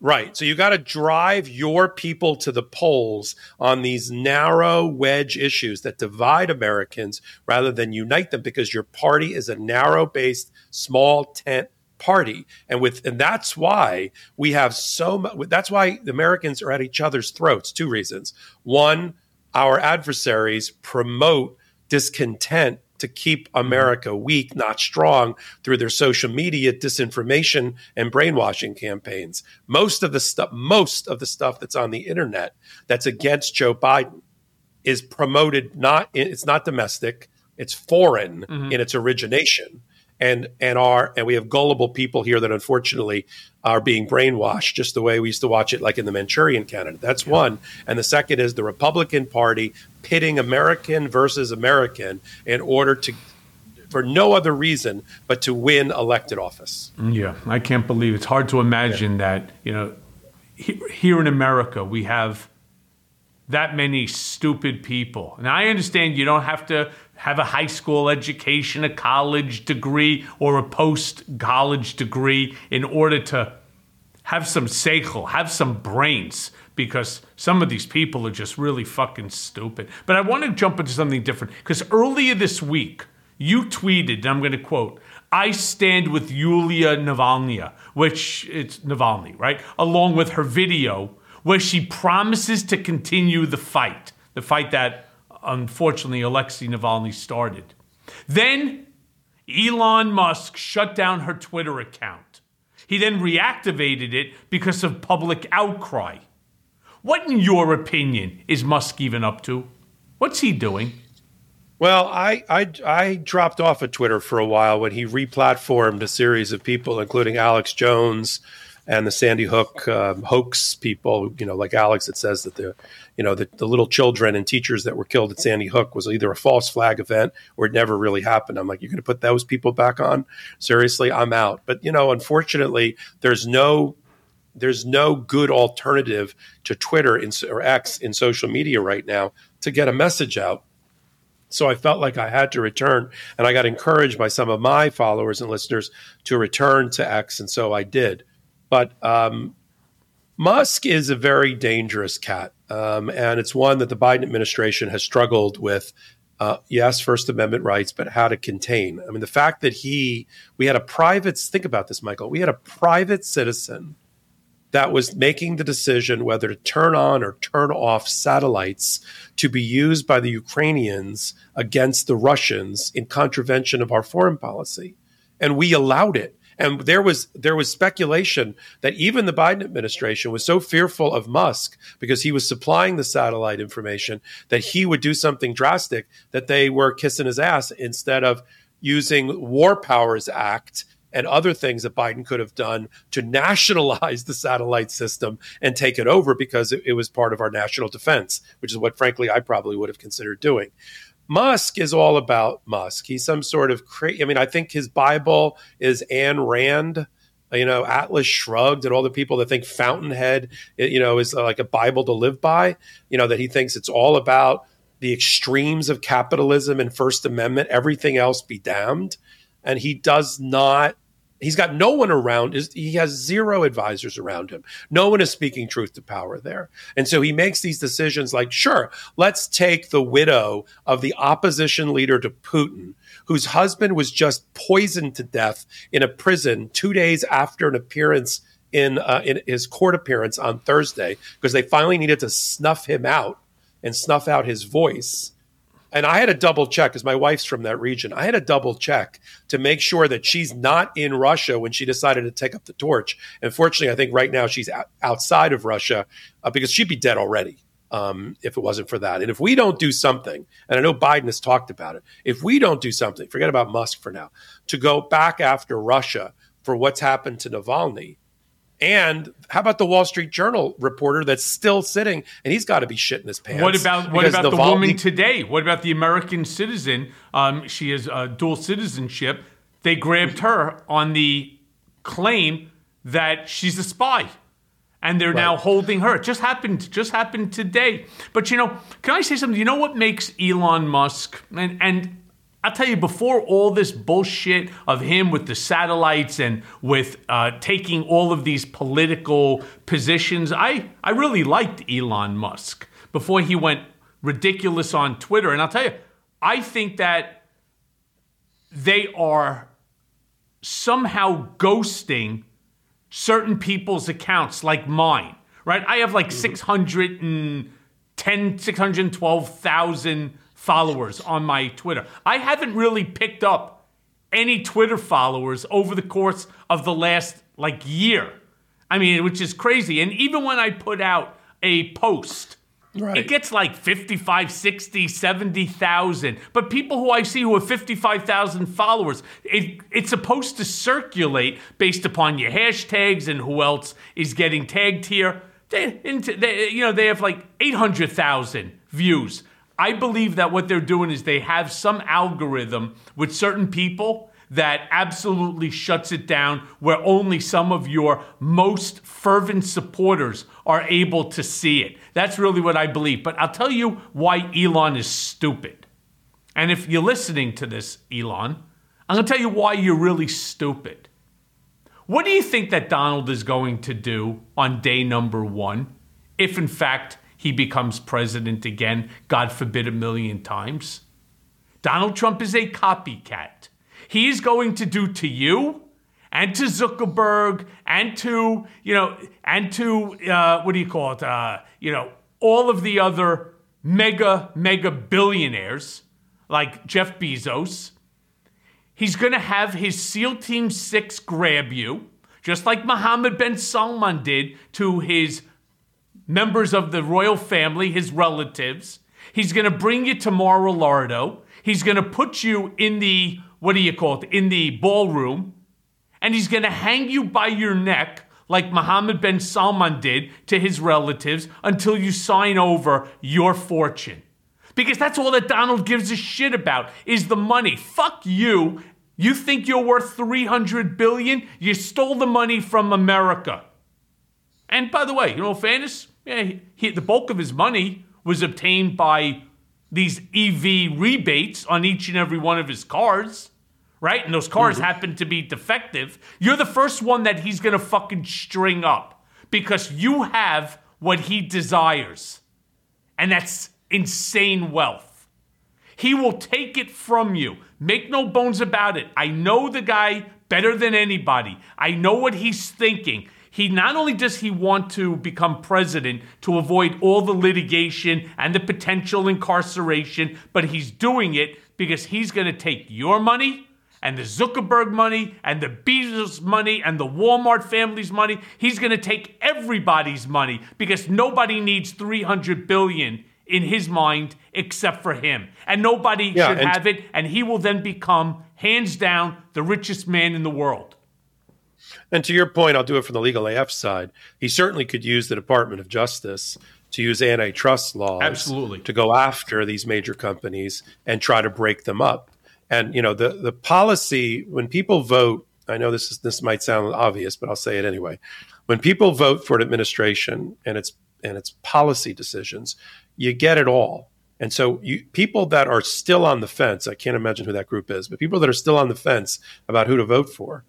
[SPEAKER 3] Right. So you got to drive your people to the polls on these narrow wedge issues that divide Americans rather than unite them because your party is a narrow based, small tent party. And with and that's why we have so much that's why the Americans are at each other's throats. Two reasons. One, our adversaries promote discontent to keep America mm-hmm. weak, not strong, through their social media disinformation and brainwashing campaigns. Most of the stuff, most of the stuff that's on the internet that's against Joe Biden is promoted not it's not domestic, it's foreign mm-hmm. in its origination. And and are and we have gullible people here that unfortunately are being brainwashed just the way we used to watch it like in the Manchurian candidate. That's one. And the second is the Republican Party pitting American versus American in order to for no other reason but to win elected office.
[SPEAKER 2] Mm, yeah, I can't believe it's hard to imagine that, you know, he- here in America, we have that many stupid people. And I understand you don't have to have a high school education, a college degree, or a post college degree in order to have some seichel, have some brains, because some of these people are just really fucking stupid. But I want to jump into something different because earlier this week, you tweeted, and I'm going to quote, I stand with Yulia Navalny, which it's Navalny, right? Along with her video where she promises to continue the fight, the fight that unfortunately Alexei Navalny started. Then Elon Musk shut down her Twitter account. He then reactivated it because of public outcry. What, in your opinion, is Musk even up to? What's he doing?
[SPEAKER 3] Well, I, I I dropped off of Twitter for a while when he replatformed a series of people, including Alex Jones and the Sandy Hook um, hoax people. You know, like Alex, that says that the you know the, the little children and teachers that were killed at Sandy Hook was either a false flag event or it never really happened. I'm like, you're going to put those people back on? Seriously, I'm out. But you know, unfortunately, there's no there's no good alternative to Twitter in, or X in social media right now to get a message out. So I felt like I had to return, and I got encouraged by some of my followers and listeners to return to X, and so I did. But um, Musk is a very dangerous cat, um, and it's one that the Biden administration has struggled with. Uh, yes, First Amendment rights, but how to contain. I mean, the fact that he, we had a private, think about this, Michael, we had a private citizen that was making the decision whether to turn on or turn off satellites to be used by the Ukrainians against the Russians in contravention of our foreign policy. And we allowed it. And there was there was speculation that even the Biden administration was so fearful of Musk because he was supplying the satellite information that he would do something drastic that they were kissing his ass instead of using War Powers Act and other things that Biden could have done to nationalize the satellite system and take it over because it, it was part of our national defense, which is what, frankly, I probably would have considered doing. Musk is all about Musk. He's some sort of cra- I mean, I think his Bible is Ayn Rand. You know, Atlas Shrugged, and all the people that think Fountainhead, you know, is uh, like a Bible to live by. You know, that he thinks it's all about the extremes of capitalism and First Amendment. Everything else be damned, and he does not He's got no one around. He has zero advisors around him. No one is speaking truth to power there. And so he makes these decisions like, sure, let's take the widow of the opposition leader to Putin, whose husband was just poisoned to death in a prison two days after an appearance in, uh, in his court appearance on Thursday, because they finally needed to snuff him out and snuff out his voice and I had to double check because my wife's from that region. I had to double check to make sure that she's not in Russia when she decided to take up the torch. And fortunately, I think right now she's out, outside of Russia uh, because she'd be dead already um, if it wasn't for that. And if we don't do something, and I know Biden has talked about it, if we don't do something, forget about Musk for now, to go back after Russia for what's happened to Navalny, and how about the Wall Street Journal reporter that's still sitting and he's got to be shitting his pants?
[SPEAKER 2] What about what about the woman today? What about the American citizen? Um, she has uh, dual citizenship. They grabbed her on the claim that she's a spy, and they're now holding her. It just happened. Just happened today. But you know, can I say something? You know what makes Elon Musk and and I'll tell you before all this bullshit of him with the satellites and with uh, taking all of these political positions, I I really liked Elon Musk before he went ridiculous on Twitter. And I'll tell you, I think that they are somehow ghosting certain people's accounts like mine, right? I have like 610, 612,000 followers on my Twitter. I haven't really picked up any Twitter followers over the course of the last like year. I mean, which is crazy. And even when I put out a post,
[SPEAKER 3] Right.
[SPEAKER 2] it gets like 55, 60, 70,000. But people who I see who have 55,000 followers, it, it's supposed to circulate based upon your hashtags and who else is getting tagged here. They, into, they, you know, they have like 800,000 views. I believe that what they're doing is they have some algorithm with certain people that absolutely shuts it down where only some of your most fervent supporters are able to see it. That's really what I believe. But I'll tell you why Elon is stupid. And if you're listening to this, Elon, I'm going to tell you why you're really stupid. What do you think that Donald is going to do on day number one if, in fact, he becomes president again, God forbid, a million times? Donald Trump is a copycat. He is going to do to you and to Zuckerberg and to, you know, and to, uh, what do you call it? Uh, you know, all of the other mega, mega billionaires like Jeff Bezos. He's going to have his SEAL Team 6 grab you, just like Mohammed bin Salman did to his members of the royal family, his relatives. He's going to bring you to Mar-a-Lardo. He's going to put you in the, what do you call it, in the ballroom. And he's going to hang you by your neck like Mohammed bin Salman did to his relatives until you sign over your fortune. Because that's all that Donald gives a shit about is the money. Fuck you. You think you're worth 300 billion? You stole the money from America. And by the way, you know, fairness, yeah, he, he- the bulk of his money was obtained by these EV rebates on each and every one of his cars, right? And those cars mm-hmm. happen to be defective. You're the first one that he's gonna fucking string up because you have what he desires, and that's insane wealth. He will take it from you. Make no bones about it. I know the guy better than anybody. I know what he's thinking. He not only does he want to become president to avoid all the litigation and the potential incarceration, but he's doing it because he's going to take your money and the Zuckerberg money and the Bezos money and the Walmart family's money. He's going to take everybody's money because nobody needs 300 billion in his mind except for him. And nobody
[SPEAKER 3] Yeah,
[SPEAKER 2] should
[SPEAKER 3] and-
[SPEAKER 2] have it and he will then become hands down the richest man in the world.
[SPEAKER 3] And to your point, I'll do it from the legal AF side. He certainly could use the Department of Justice to use antitrust laws
[SPEAKER 2] Absolutely.
[SPEAKER 3] to go after these major companies and try to break them up. And you know, the the policy when people vote, I know this is this might sound obvious, but I'll say it anyway. When people vote for an administration and its and its policy decisions, you get it all. And so you people that are still on the fence, I can't imagine who that group is, but people that are still on the fence about who to vote for,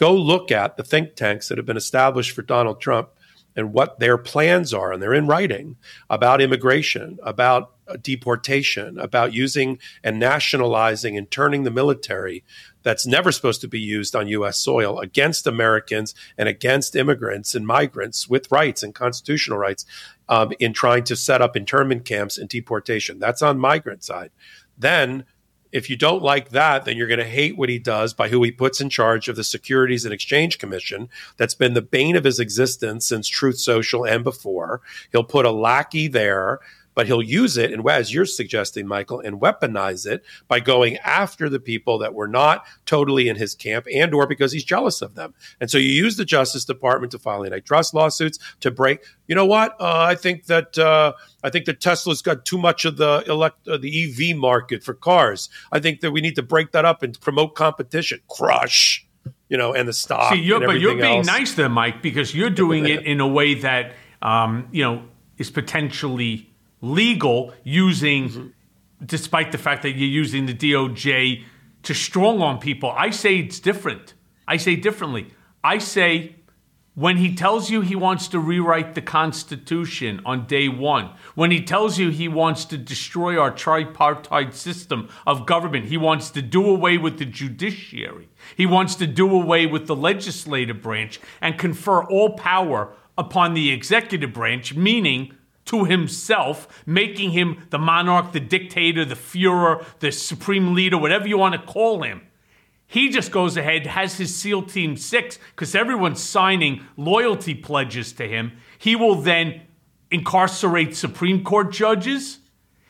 [SPEAKER 3] go look at the think tanks that have been established for Donald Trump and what their plans are, and they're in writing about immigration, about uh, deportation, about using and nationalizing and turning the military that's never supposed to be used on U.S. soil against Americans and against immigrants and migrants with rights and constitutional rights um, in trying to set up internment camps and deportation. That's on migrant side. Then if you don't like that, then you're going to hate what he does by who he puts in charge of the Securities and Exchange Commission. That's been the bane of his existence since Truth Social and before. He'll put a lackey there, but he'll use it, and as you're suggesting, Michael, and weaponize it by going after the people that were not totally in his camp and or because he's jealous of them. And so you use the Justice Department to file antitrust lawsuits to break. You know what? Uh, I think that uh, I think that Tesla's got too much of the elect uh, the EV market for cars. I think that we need to break that up and promote competition. Crush. you know, and the stock.
[SPEAKER 2] See, you're, but you're being
[SPEAKER 3] else.
[SPEAKER 2] nice there, Mike, because you're doing it in a way that um, you know is potentially legal, using,
[SPEAKER 3] Mm-hmm.
[SPEAKER 2] despite the fact that you're using the DOJ to strong on people. I say it's different. I say differently. I say when he tells you he wants to rewrite the Constitution on day one, when he tells you he wants to destroy our tripartite system of government, he wants to do away with the judiciary, he wants to do away with the legislative branch and confer all power upon the executive branch, meaning to himself, making him the monarch, the dictator, the Führer, the supreme leader, whatever you want to call him. He just goes ahead, has his SEAL Team 6, because everyone's signing loyalty pledges to him. He will then incarcerate Supreme Court judges.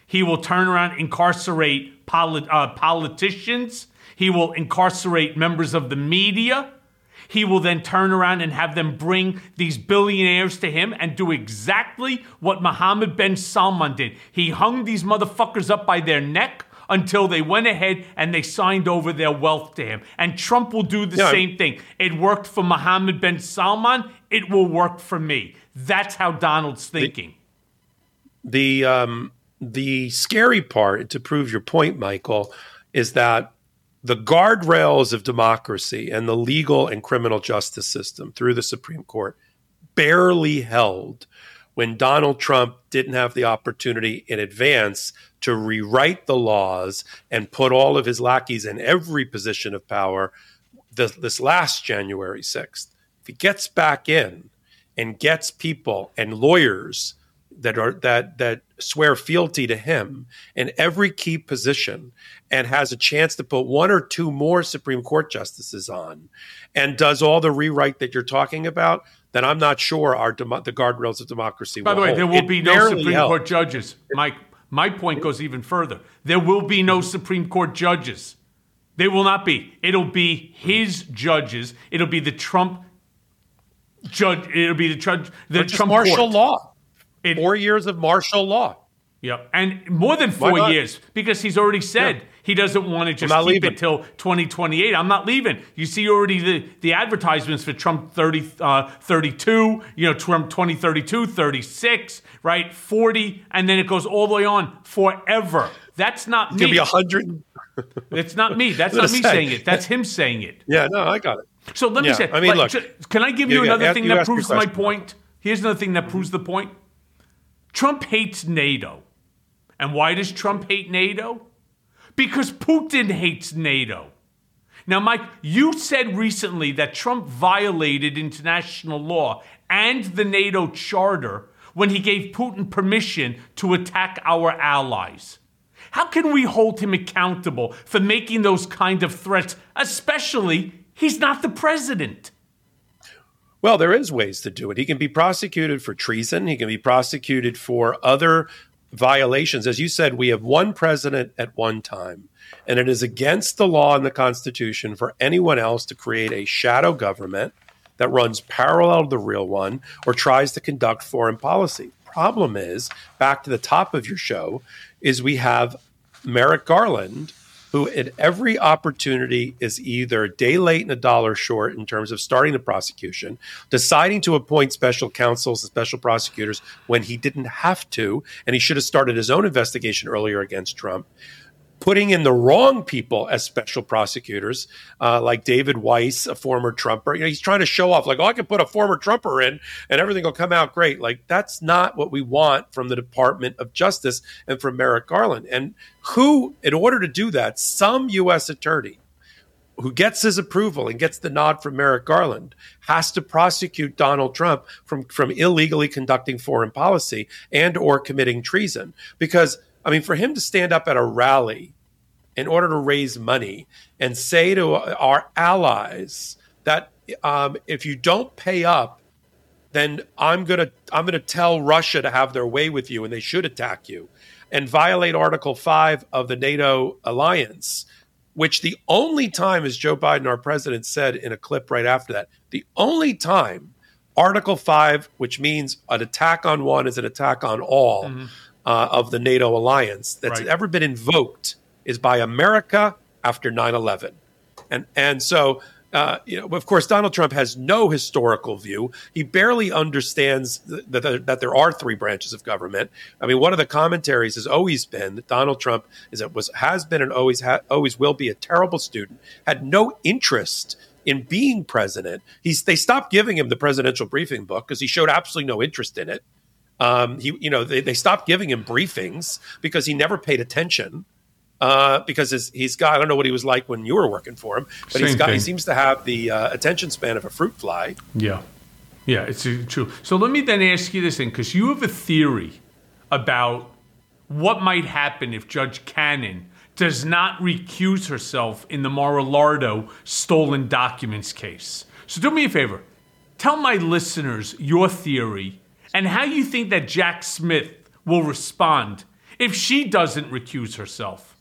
[SPEAKER 2] He will turn around, incarcerate polit- uh, politicians. He will incarcerate members of the media. He will then turn around and have them bring these billionaires to him and do exactly what Mohammed bin Salman did. He hung these motherfuckers up by their neck until they went ahead and they signed over their wealth to him. And Trump will do the same thing. It worked for Mohammed bin Salman, it will work for me. That's how Donald's thinking.
[SPEAKER 3] the um, the scary part to prove your point, Michael, is that the guardrails of democracy and the legal and criminal justice system through the Supreme Court barely held when Donald Trump didn't have the opportunity in advance to rewrite the laws and put all of his lackeys in every position of power this, this last January 6th. If he gets back in and gets people and lawyers that are that that swear fealty to him in every key position and has a chance to put one or two more Supreme Court justices on and does all the rewrite that you're talking about, then I'm not sure our demo- the guardrails of democracy.
[SPEAKER 2] By the way,
[SPEAKER 3] hold.
[SPEAKER 2] there will
[SPEAKER 3] It
[SPEAKER 2] be no Supreme
[SPEAKER 3] held.
[SPEAKER 2] Court judges. Mike, my point goes even further. There will be no Supreme Court judges. They will not be. It'll be his judges. It'll be the Trump judge. It'll be the judge. The Trump
[SPEAKER 3] martial
[SPEAKER 2] court.
[SPEAKER 3] law.
[SPEAKER 2] It-
[SPEAKER 3] Four years of martial law.
[SPEAKER 2] Yep. And more than four years because he's already said he doesn't want to just keep
[SPEAKER 3] leaving.
[SPEAKER 2] it till 2028. I'm not leaving. You see already the, the advertisements for Trump 30, uh, 32, you know, Trump 2032, 36, right? 40, and then it goes all the way on forever. That's not me.
[SPEAKER 3] be a hundred.
[SPEAKER 2] It's not me. That's not me
[SPEAKER 3] say.
[SPEAKER 2] saying it. That's him saying it.
[SPEAKER 3] Yeah, no, I got it.
[SPEAKER 2] So let me say,
[SPEAKER 3] I mean,
[SPEAKER 2] like,
[SPEAKER 3] look.
[SPEAKER 2] can I give you
[SPEAKER 3] Yeah, yeah,
[SPEAKER 2] another
[SPEAKER 3] ask-
[SPEAKER 2] thing
[SPEAKER 3] you
[SPEAKER 2] that proves my point? Here's another thing that proves the point. Trump hates NATO. And why does Trump hate NATO? Because Putin hates NATO. Now, Mike, you said recently that Trump violated international law and the NATO charter when he gave Putin permission to attack our allies. How can we hold him accountable for making those kind of threats, especially he's not the president?
[SPEAKER 3] Well, there is ways to do it. He can be prosecuted for treason. He can be prosecuted for other violations. As you said, we have one president at one time, and it is against the law and the Constitution for anyone else to create a shadow government that runs parallel to the real one or tries to conduct foreign policy. Problem is, back to the top of your show, is we have Merrick Garland, who at every opportunity is either a day late and a dollar short in terms of starting the prosecution, deciding to appoint special counsels and special prosecutors when he didn't have to, and he should have started his own investigation earlier against Trump. Putting in the wrong people as special prosecutors, uh, like David Weiss, a former Trumper. You know, he's trying to show off, like, oh, I can put a former Trumper in and everything will come out great. Like, that's not what we want from the Department of Justice and from Merrick Garland. And who, in order to do that, some U.S. attorney who gets his approval and gets the nod from Merrick Garland has to prosecute Donald Trump from from illegally conducting foreign policy and or committing treason because I mean for him to stand up at a rally in order to raise money and say to our allies that um, if you don't pay up then I'm gonna I'm gonna tell Russia to have their way with you and they should attack you and violate Article Five of the NATO alliance which the only time, as Joe Biden, our president, said in a clip right after that, the only time Article 5, which means an attack on one is an attack on all uh, of the NATO alliance, that's
[SPEAKER 2] Right.
[SPEAKER 3] ever been invoked is by America after 9 11. And, and so Uh, you know, of course, Donald Trump has no historical view. He barely understands that, that, that there are three branches of government. I mean, one of the commentaries has always been that Donald Trump is it was has been and always ha- always will be a terrible student. Had no interest in being president. He's they stopped giving him the presidential briefing book because he showed absolutely no interest in it. Um, he, you know, they, they stopped giving him briefings because he never paid attention uh, because his, he's got I don't know what he was like when you were working for him, but
[SPEAKER 2] Same
[SPEAKER 3] he's got
[SPEAKER 2] thing.
[SPEAKER 3] he seems to have the uh, attention span of a fruit fly.
[SPEAKER 2] Yeah. Yeah, it's uh, true. So let me then ask you this thing, because you have a theory about what might happen if Judge Cannon does not recuse herself in the Mar-a-Lardo stolen documents case. So do me a favor. Tell my listeners your theory and how you think that Jack Smith will respond if she doesn't recuse herself.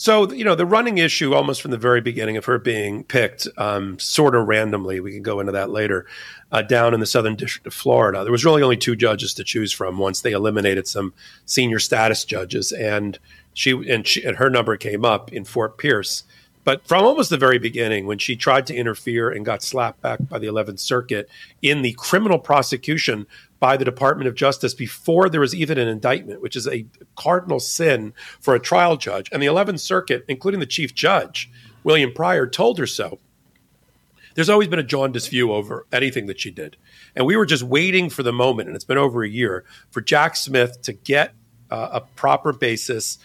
[SPEAKER 3] So you know the running issue almost from the very beginning of her being picked, um, sort of randomly. We can go into that later. Uh, down in the Southern District of Florida, there was really only two judges to choose from. Once they eliminated some senior status judges, and she and, she, and her number came up in Fort Pierce. But from almost the very beginning, when she tried to interfere and got slapped back by the 11th Circuit in the criminal prosecution by the Department of Justice before there was even an indictment, which is a cardinal sin for a trial judge. And the 11th Circuit, including the chief judge, William Pryor, told her so. There's always been a jaundiced view over anything that she did. And we were just waiting for the moment, and it's been over a year, for Jack Smith to get uh, a proper basis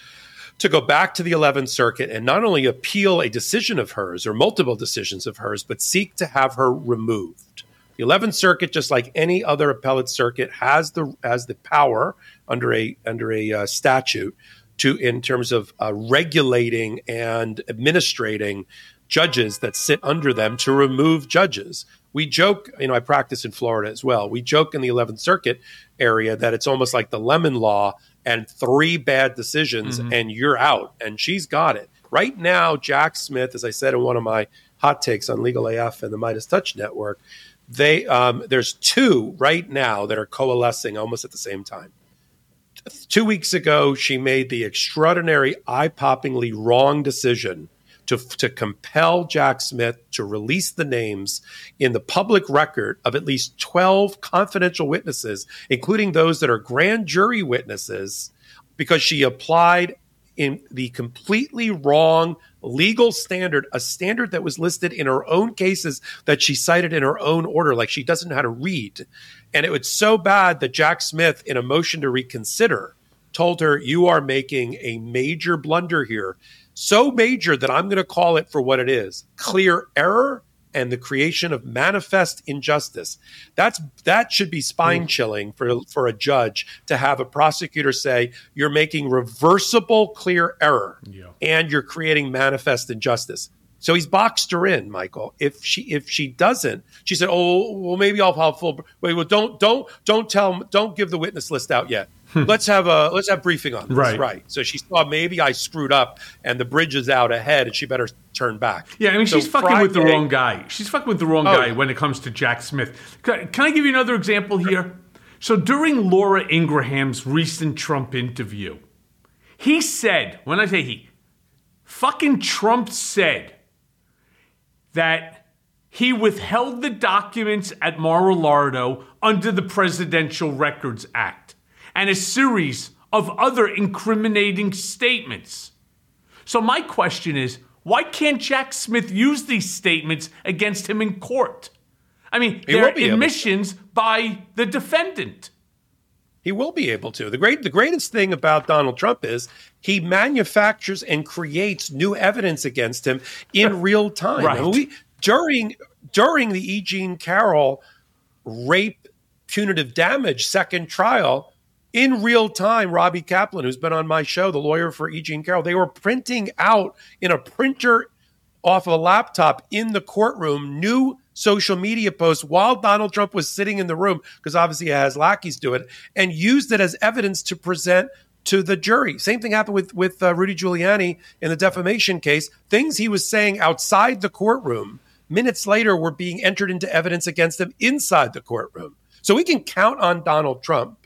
[SPEAKER 3] to go back to the 11th Circuit and not only appeal a decision of hers or multiple decisions of hers, but seek to have her removed. The 11th Circuit, just like any other appellate circuit, has the has the power under a under a uh, statute to in terms of uh, regulating and administrating judges that sit under them to remove judges. We joke, you know, I practice in Florida as well. We joke in the 11th Circuit area that it's almost like the lemon law and three bad decisions and you're out. And she's got it. Right now, Jack Smith, as I said in one of my hot takes on Legal AF and the Meidas Touch Network, they um, there's two right now that are coalescing almost at the same time. Two weeks ago, she made the extraordinary, eye-poppingly wrong decision to, to compel Jack Smith to release the names in the public record of at least 12 confidential witnesses, including those that are grand jury witnesses, because she applied in the completely wrong legal standard, a standard that was listed in her own cases that she cited in her own order, like she doesn't know how to read. And it was so bad that Jack Smith, in a motion to reconsider, told her, You are making a major blunder here. So major that I'm going to call it for what it is clear error and the creation of manifest injustice. That's that should be spine mm. chilling for for a judge to have a prosecutor say you're making reversible clear error
[SPEAKER 2] Yeah.
[SPEAKER 3] and you're creating manifest injustice. So he's boxed her in, Michael. If she if she doesn't, she said, "Oh, well, maybe I'll have full." Wait, well, don't don't don't tell don't give the witness list out yet. Hmm. let's have a let's have briefing on this.
[SPEAKER 2] Right.
[SPEAKER 3] right. So she saw maybe I screwed up and the bridge is out ahead, and she better turn back.
[SPEAKER 2] Yeah, I mean,
[SPEAKER 3] So
[SPEAKER 2] she's fucking with the wrong guy. She's fucking with the wrong
[SPEAKER 3] Oh,
[SPEAKER 2] guy when it comes to Jack Smith. Can, can I give you another example here? So during Laura Ingraham's recent Trump interview, he said, when I say he, fucking Trump said that he withheld the documents at Mar-a-Lardo under the Presidential Records Act and a series of other incriminating statements. So my question is, why can't Jack Smith use these statements against him in court? I mean,
[SPEAKER 3] He
[SPEAKER 2] they're
[SPEAKER 3] will be able to.
[SPEAKER 2] admissions by the defendant.
[SPEAKER 3] He will be able to. The great the greatest thing about Donald Trump is he manufactures and creates new evidence against him in real time.
[SPEAKER 2] Right.
[SPEAKER 3] We, during during the E. Jean Carroll rape punitive damage second trial, in real time, Robbie Kaplan, who's been on my show, the lawyer for E. Jean Carroll, they were printing out in a printer off of a laptop in the courtroom new social media posts while Donald Trump was sitting in the room, because obviously he has lackeys do it, and used it as evidence to present to the jury. Same thing happened with with uh, Rudy Giuliani in the defamation case. Things he was saying outside the courtroom minutes later were being entered into evidence against him inside the courtroom. So we can count on Donald Trump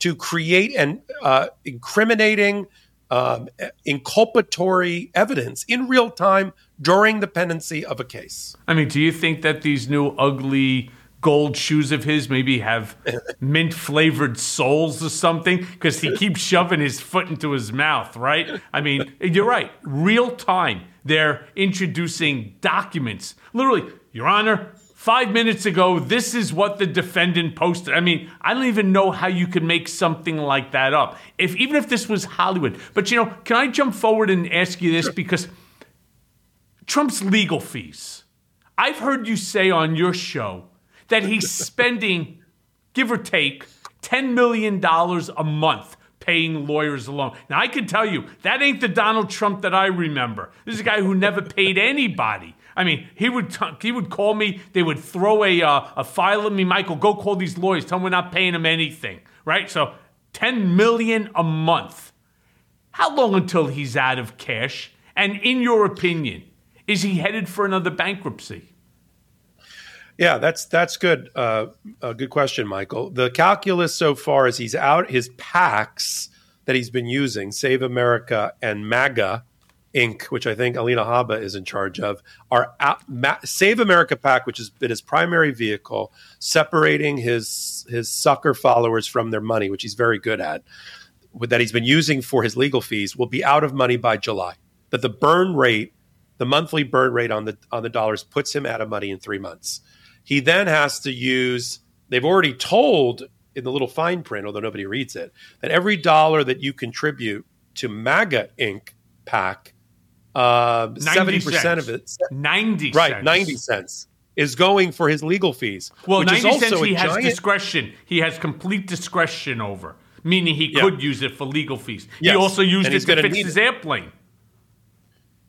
[SPEAKER 3] to create an uh, incriminating um, inculpatory evidence in real time during the pendency of a case.
[SPEAKER 2] I mean, do you think that these new ugly gold shoes of his maybe have mint flavored soles or something? Because he keeps shoving his foot into his mouth, right? I mean, you're right. Real time, they're introducing documents. Literally, Your Honor, five minutes ago, this is what the defendant posted. I mean, I don't even know how you could make something like that up. If even if this was Hollywood. But you know, can I jump forward and ask you this because Trump's legal fees. I've heard you say on your show that he's spending, give or take, $10 million a month paying lawyers alone. Now, I can tell you, that ain't the Donald Trump that I remember. This is a guy who never paid anybody. I mean, he would t- he would call me. They would throw a uh, a file at me. Michael, go call these lawyers. Tell them we're not paying them anything. Right? So, ten million a month. How long until he's out of cash? And in your opinion, is he headed for another bankruptcy?
[SPEAKER 3] Yeah, that's that's good. Uh, a good question, Michael. The calculus so far is he's out his PACs that he's been using, Save America and MAGA Inc., which I think Alina Habba is in charge of, are Ma- Save America PAC, which has been his primary vehicle, separating his his sucker followers from their money, which he's very good at, that he's been using for his legal fees, will be out of money by July. That the burn rate the monthly burn rate on the on the dollars puts him out of money in three months. He then has to use. They've already told in the little fine print, although nobody reads it, that every dollar that you contribute to MAGA Inc. PAC, uh, seventy percent of it,
[SPEAKER 2] ninety
[SPEAKER 3] right,
[SPEAKER 2] cents.
[SPEAKER 3] ninety cents is going for his legal fees.
[SPEAKER 2] Well,
[SPEAKER 3] which is
[SPEAKER 2] ninety
[SPEAKER 3] also
[SPEAKER 2] cents he has
[SPEAKER 3] giant-
[SPEAKER 2] discretion. He has complete discretion over, meaning he
[SPEAKER 3] Yeah.
[SPEAKER 2] could use it for legal fees.
[SPEAKER 3] Yes,
[SPEAKER 2] He also used
[SPEAKER 3] and
[SPEAKER 2] it to fix his
[SPEAKER 3] it.
[SPEAKER 2] airplane.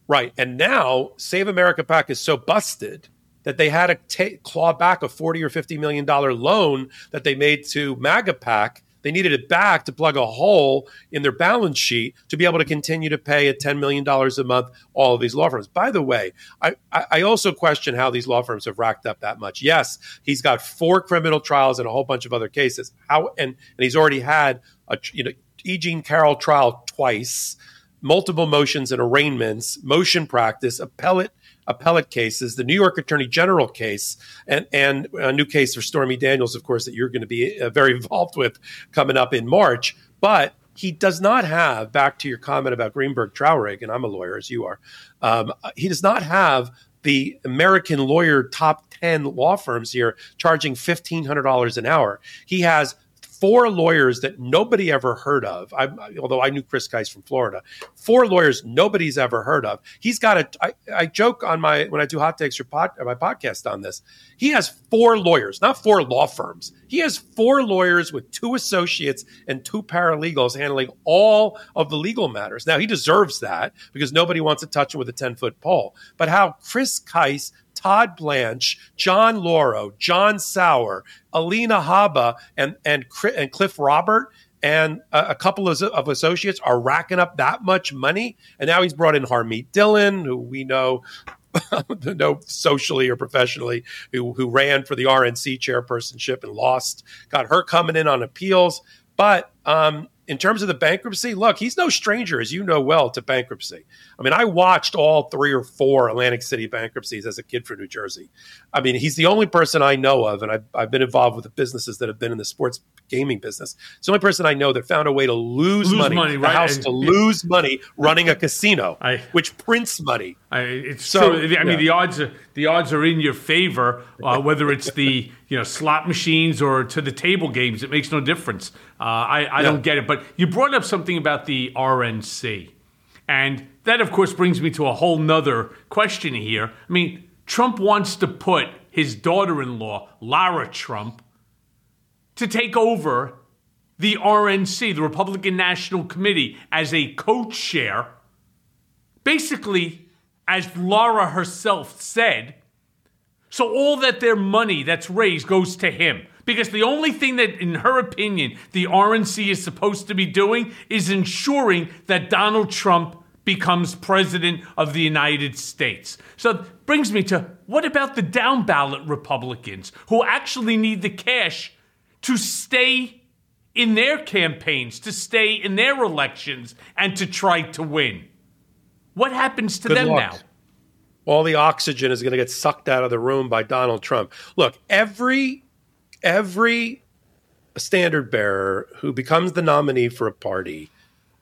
[SPEAKER 3] Right. And now Save America PAC is so busted that they had to ta claw back a 40 or 50 million dollar loan that they made to MAGA PAC. They needed it back to plug a hole in their balance sheet to be able to continue to pay at $10 million a month all of these law firms. By the way, I, I also question how these law firms have racked up that much. Yes, he's got four criminal trials and a whole bunch of other cases. How and, and he's already had a you know E. Jean Carroll trial twice multiple motions and arraignments, motion practice, appellate appellate cases, the New York Attorney General case, and and a new case for Stormy Daniels, of course, that you're going to be uh, very involved with coming up in March. But he does not have. Back to your comment about Greenberg Traurig, and I'm a lawyer as you are. Um, he does not have the American lawyer top 10 law firms here charging $1,500 an hour. He has four lawyers that nobody ever heard of. I, although I knew Chris Kise from Florida, four lawyers nobody's ever heard of. He's got a. I, I joke on my when I do hot takes or pod, uh, my podcast on this. He has four lawyers, not four law firms. He has four lawyers with two associates and two paralegals handling all of the legal matters. Now he deserves that because nobody wants to touch him with a ten foot pole. But how Chris Kise Todd Blanche, John Lauro, John Sauer, Alina Habba, and and, and Cliff Robert and a, couple of, of associates are racking up that much money. And now he's brought in Harmeet Dillon, who we know know socially or professionally, who who ran for the RNC chairpersonship and lost. Got her coming in on appeals, but um, in terms of the bankruptcy, look, he's no stranger, as you know well, to bankruptcy. I mean, I watched all three or four Atlantic City bankruptcies as a kid from New Jersey. I mean, he's the only person I know of, and I've, I've been involved with the businesses that have been in the sports gaming business. It's the only person I know that found a way to lose,
[SPEAKER 2] Lose
[SPEAKER 3] money,
[SPEAKER 2] money, right,
[SPEAKER 3] house
[SPEAKER 2] and-
[SPEAKER 3] to lose money running a casino,
[SPEAKER 2] I-
[SPEAKER 3] which prints money.
[SPEAKER 2] I, it's
[SPEAKER 3] So,
[SPEAKER 2] true. I mean,
[SPEAKER 3] yeah.
[SPEAKER 2] the odds are the odds are in your favor, uh, whether it's the you know slot machines or to the table games. It makes no difference. Uh, I I don't get it. But you brought up something about the RNC, and that of course brings me to a whole nother question here. I mean, Trump wants to put his daughter-in-law Lara Trump to take over the RNC, the Republican National Committee, as a co-chair basically, as Lara herself said, so all that their money that's raised goes to him. Because the only thing that, in her opinion, the RNC is supposed to be doing is ensuring that Donald Trump becomes president of the United States. So it brings me to what about the down ballot Republicans who actually need the cash to stay in their campaigns to stay in their elections and to try to win. What happens to
[SPEAKER 3] Good
[SPEAKER 2] them
[SPEAKER 3] luck.
[SPEAKER 2] now?
[SPEAKER 3] all the oxygen is going to get sucked out of the room by Donald Trump. Look, every every standard bearer who becomes the nominee for a party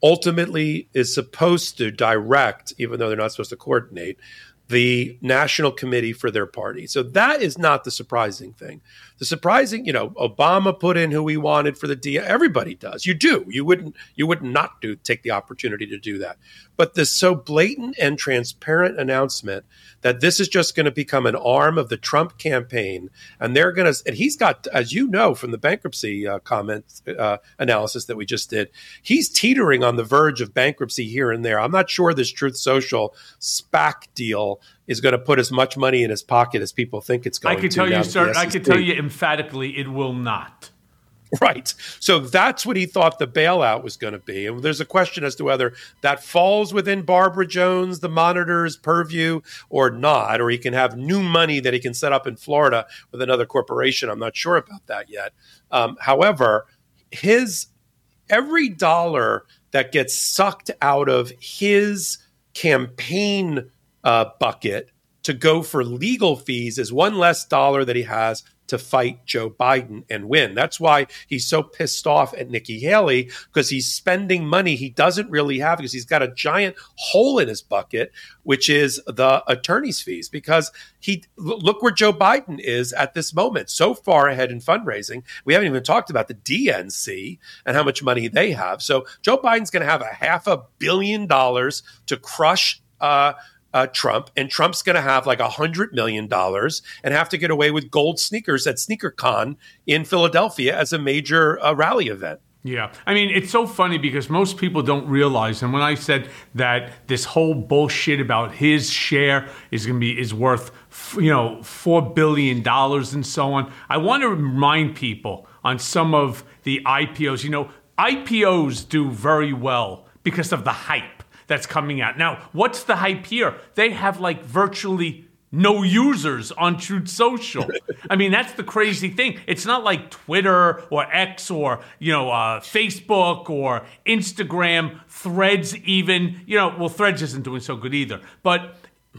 [SPEAKER 3] ultimately is supposed to direct, even though they're not supposed to coordinate, the national committee for their party. So that is not the surprising thing. The surprising, you know, Obama put in who he wanted for the D. Everybody does. You do. You wouldn't. You would not do take the opportunity to do that. But this so blatant and transparent announcement that this is just going to become an arm of the Trump campaign, and they're going to. And he's got, as you know from the bankruptcy uh, comment uh, analysis that we just did, he's teetering on the verge of bankruptcy here and there. I'm not sure this Truth Social SPAC deal is going to put as much money in his pocket as people think it's going to.
[SPEAKER 2] I could
[SPEAKER 3] to.
[SPEAKER 2] tell you, sir. I could tell you emphatically, it will not.
[SPEAKER 3] Right. So that's what he thought the bailout was going to be. And there's a question as to whether that falls within Barbara Jones, the monitor's purview, or not, or he can have new money that he can set up in Florida with another corporation. I'm not sure about that yet. Um, however, his every dollar that gets sucked out of his campaign uh, bucket to go for legal fees is one less dollar that he has to fight Joe Biden and win. That's why he's so pissed off at Nikki Haley because he's spending money he doesn't really have because he's got a giant hole in his bucket, which is the attorney's fees. Because he look where Joe Biden is at this moment, so far ahead in fundraising. We haven't even talked about the DNC and how much money they have. So Joe Biden's going to have a half a billion dollars to crush. Uh, uh, Trump, and Trump's going to have like a hundred million dollars and have to get away with gold sneakers at SneakerCon in Philadelphia as a major uh, rally event.
[SPEAKER 2] Yeah. I mean, it's so funny because most people don't realize. And when I said that this whole bullshit about his share is going to be, is worth, you know, $4 billion and so on, I want to remind people on some of the IPOs. You know, IPOs do very well because of the hype that's coming out. Now, what's the hype here? They have like virtually no users on Truth Social. I mean, that's the crazy thing. It's not like Twitter or X or you know uh, Facebook or Instagram, Threads, even. You know, well, Threads isn't doing so good either. But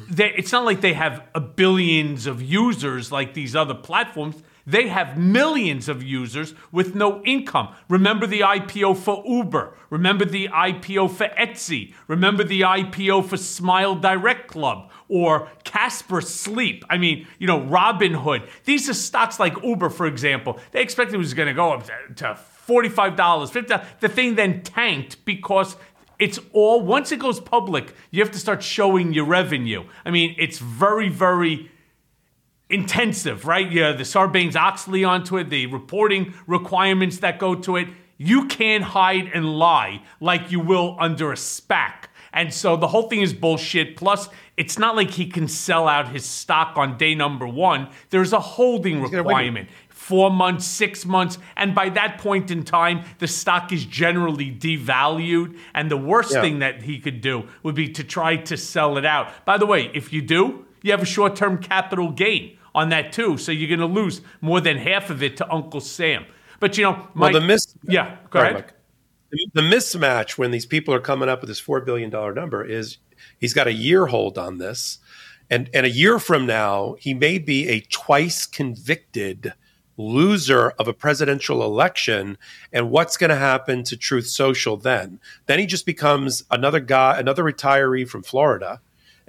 [SPEAKER 2] they, it's not like they have a billions of users like these other platforms. They have millions of users with no income. Remember the IPO for Uber. Remember the IPO for Etsy. Remember the IPO for Smile Direct Club or Casper Sleep. I mean, you know, Robinhood. These are stocks like Uber, for example. They expected it was going to go up to $45, $50. The thing then tanked because it's all, once it goes public, you have to start showing your revenue. I mean, it's very, very intensive, right? Yeah, the Sarbanes Oxley onto it, the reporting requirements that go to it. You can't hide and lie like you will under a SPAC. And so the whole thing is bullshit. Plus, it's not like he can sell out his stock on day number one. There's a holding requirement. Four months, six months, and by that point in time, the stock is generally devalued. And the worst
[SPEAKER 3] Yeah.
[SPEAKER 2] thing that he could do would be to try to sell it out. By the way, if you do, you have a short term capital gain on that too. So you're going to lose more than half of it to Uncle Sam. But you know,
[SPEAKER 3] Well, the mis-
[SPEAKER 2] yeah, go ahead.
[SPEAKER 3] Mike. The- The mismatch when these people are coming up with this four billion dollar number is he's got a year hold on this, and and a year from now he may be a twice convicted loser of a presidential election and what's going to happen to truth social then then he just becomes another guy another retiree from florida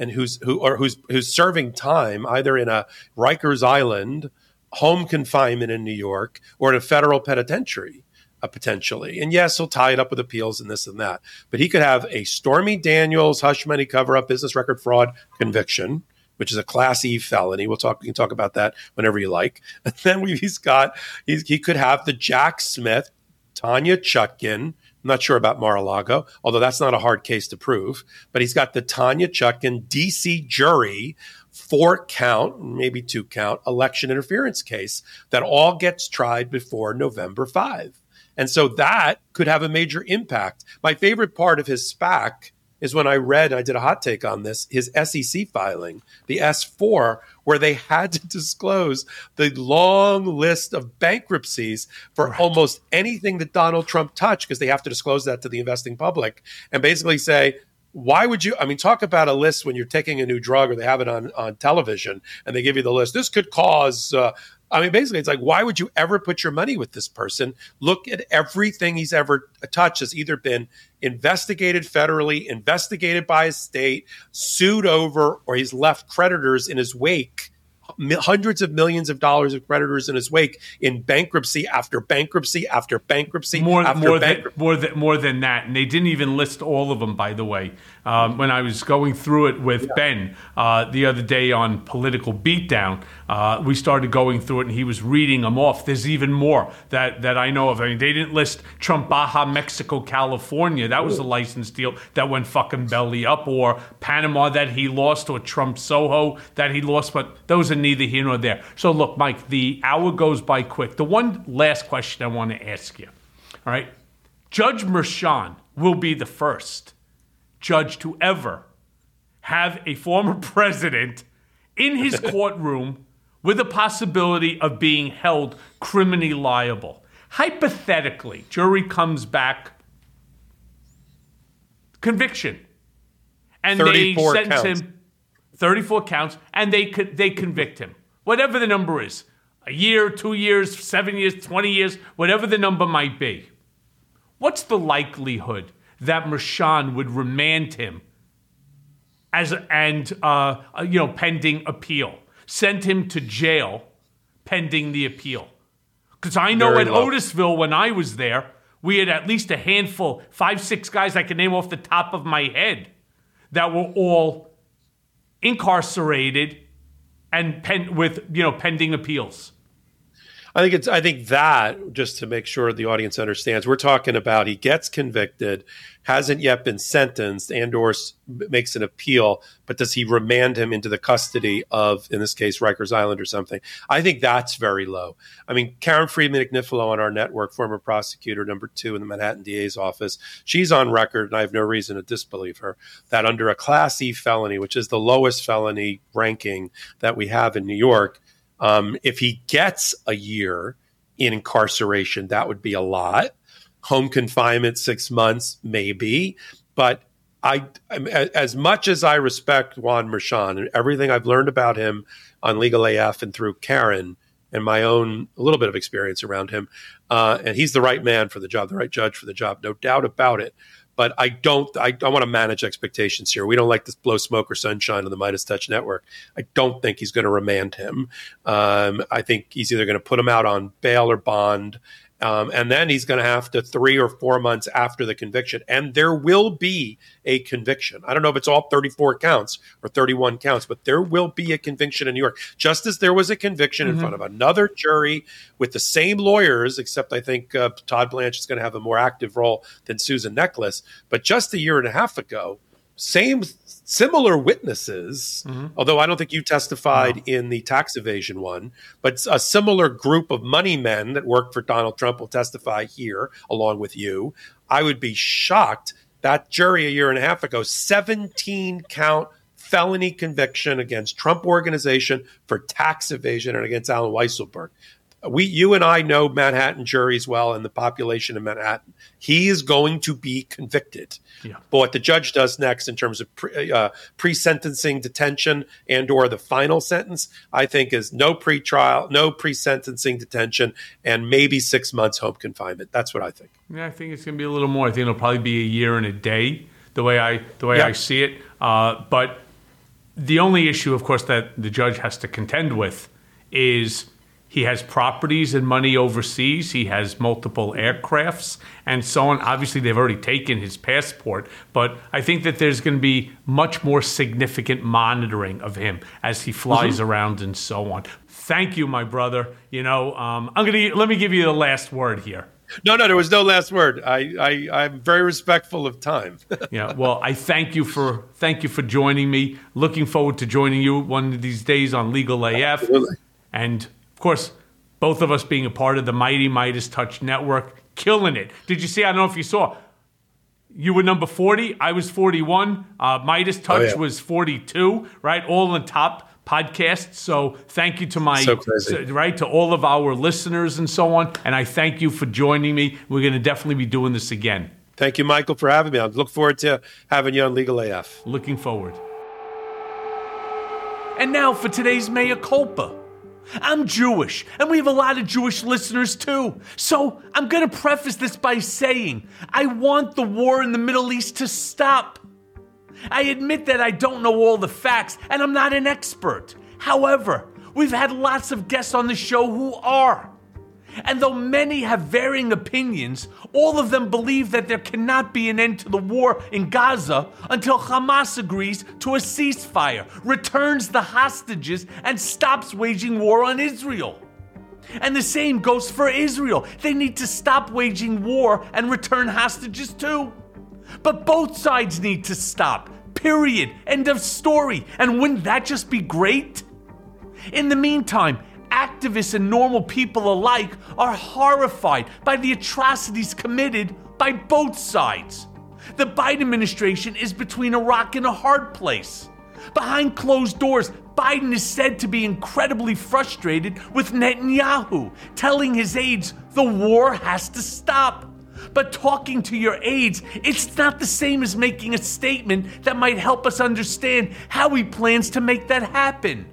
[SPEAKER 3] and who's who or who's who's serving time either in a rikers island home confinement in new york or in a federal penitentiary uh, potentially. And yes, he'll tie it up with appeals and this and that. But he could have a Stormy Daniels hush money cover up business record fraud conviction, which is a class E felony. We'll talk. We can talk about that whenever you like. And then we, he's got he's, he could have the Jack Smith, Tanya Chutkan. I'm not sure about Mar-a-Lago, although that's not a hard case to prove. But he's got the Tanya Chutkan DC jury four count, maybe two count election interference case that all gets tried before November 5. And so that could have a major impact. My favorite part of his SPAC is when I read, I did a hot take on this, his SEC filing, the S4, where they had to disclose the long list of bankruptcies for right. almost anything that Donald Trump touched, because they have to disclose that to the investing public and basically say, why would you? I mean, talk about a list when you're taking a new drug or they have it on, on television and they give you the list. This could cause uh, I mean, basically, it's like, why would you ever put your money with this person? Look at everything he's ever touched has either been investigated federally, investigated by a state, sued over, or he's left creditors in his wake hundreds of millions of dollars of creditors in his wake in bankruptcy after bankruptcy after bankruptcy
[SPEAKER 2] more,
[SPEAKER 3] after
[SPEAKER 2] more
[SPEAKER 3] bankruptcy.
[SPEAKER 2] Than, more, than, more than that. And they didn't even list all of them, by the way. Um, when I was going through it with yeah. Ben uh, the other day on Political Beatdown, uh, we started going through it and he was reading them off. There's even more that, that I know of. I mean, they didn't list Trump Baja, Mexico, California. That was a license deal that went fucking belly up, or Panama that he lost, or Trump Soho that he lost. But those are neither here nor there. So, look, Mike, the hour goes by quick. The one last question I want to ask you, all right? Judge Merchan will be the first judge to ever have a former president in his courtroom with the possibility of being held criminally liable. Hypothetically, jury comes back, conviction, and they sentence counts. him 34 counts, and they they convict him, whatever the number is, a year, two years, seven years, 20 years, whatever the number might be. What's the likelihood that Merchan would remand him as and uh, you know pending appeal, send him to jail pending the appeal. Because I know Very at low. Otisville when I was there, we had at least a handful, five, six guys I can name off the top of my head that were all incarcerated and pen, with you know pending appeals.
[SPEAKER 3] I think it's I think that just to make sure the audience understands, we're talking about he gets convicted, hasn't yet been sentenced, and or makes an appeal, but does he remand him into the custody of, in this case, Rikers Island or something? I think that's very low. I mean, Karen Friedman Agnifilo on our network, former prosecutor number two in the Manhattan DA's office, she's on record, and I have no reason to disbelieve her, that under a Class E felony, which is the lowest felony ranking that we have in New York um, if he gets a year in incarceration, that would be a lot. Home confinement, six months, maybe. But I, as much as I respect Juan Merchan and everything I've learned about him on Legal AF and through Karen and my own a little bit of experience around him, uh, and he's the right man for the job, the right judge for the job, no doubt about it but I don't. I, I want to manage expectations here. We don't like to blow smoke or sunshine on the Meidas Touch network. I don't think he's going to remand him. Um, I think he's either going to put him out on bail or bond, um, and then he's going to have to three or four months after the conviction, and there will be a conviction. I don't know if it's all 34 counts or 31 counts, but there will be a conviction in New York, just as there was a conviction mm-hmm. in front of another jury with the same lawyers, except I think uh, Todd Blanche is going to have a more active role than Susan Necheles. But just a year and a half ago, same similar witnesses, mm-hmm. although I don't think you testified no. in the tax evasion one, but a similar group of money men that worked for Donald Trump will testify here along with you. I would be shocked that jury a year and a half ago, 17 count felony conviction against Trump organization for tax evasion and against Allen Weisselberg we you and I know Manhattan juries well and the population of Manhattan. He is going to be convicted. Yeah. But what the judge does next in terms of pre, uh, pre-sentencing detention and or the final sentence, I think is no pre-trial, no pre-sentencing detention and maybe 6 months home confinement. That's what I think.
[SPEAKER 2] Yeah, I think it's going to be a little more. I think it'll probably be a year and a day the way I the way yeah. I see it. Uh, but the only issue of course that the judge has to contend with is he has properties and money overseas. He has multiple aircrafts and so on. Obviously, they've already taken his passport, but I think that there's going to be much more significant monitoring of him as he flies mm-hmm. around and so on. Thank you, my brother. You know, um, I'm gonna let me give you the last word here.
[SPEAKER 3] No, no, there was no last word. I, I I'm very respectful of time.
[SPEAKER 2] yeah, well, I thank you for thank you for joining me. Looking forward to joining you one of these days on Legal AF. Absolutely. And course, both of us being a part of the mighty Meidas Touch network, killing it. Did you see? I don't know if you saw. You were number 40. I was 41. Uh, Meidas Touch
[SPEAKER 3] yeah.
[SPEAKER 2] was 42, right? All in top podcasts. So thank you to my,
[SPEAKER 3] So
[SPEAKER 2] right, to all of our listeners and so on. And I thank you for joining me. We're going to definitely be doing this again.
[SPEAKER 3] Thank you, Michael, for having me. I look forward to having you on Legal AF.
[SPEAKER 2] Looking forward. And now for today's Mea Culpa. I'm Jewish, and we have a lot of Jewish listeners too. So I'm gonna preface this by saying I want the war in the Middle East to stop. I admit that I don't know all the facts, and I'm not an expert. However, we've had lots of guests on the show who are. And though many have varying opinions, all of them believe that there cannot be an end to the war in Gaza until Hamas agrees to a ceasefire, returns the hostages, and stops waging war on Israel. And the same goes for Israel. They need to stop waging war and return hostages too. But both sides need to stop. Period. End of story. And wouldn't that just be great? In the meantime, activists and normal people alike are horrified by the atrocities committed by both sides. The Biden administration is between a rock and a hard place. Behind closed doors, Biden is said to be incredibly frustrated with Netanyahu, telling his aides the war has to stop. But talking to your aides, it's not the same as making a statement that might help us understand how he plans to make that happen.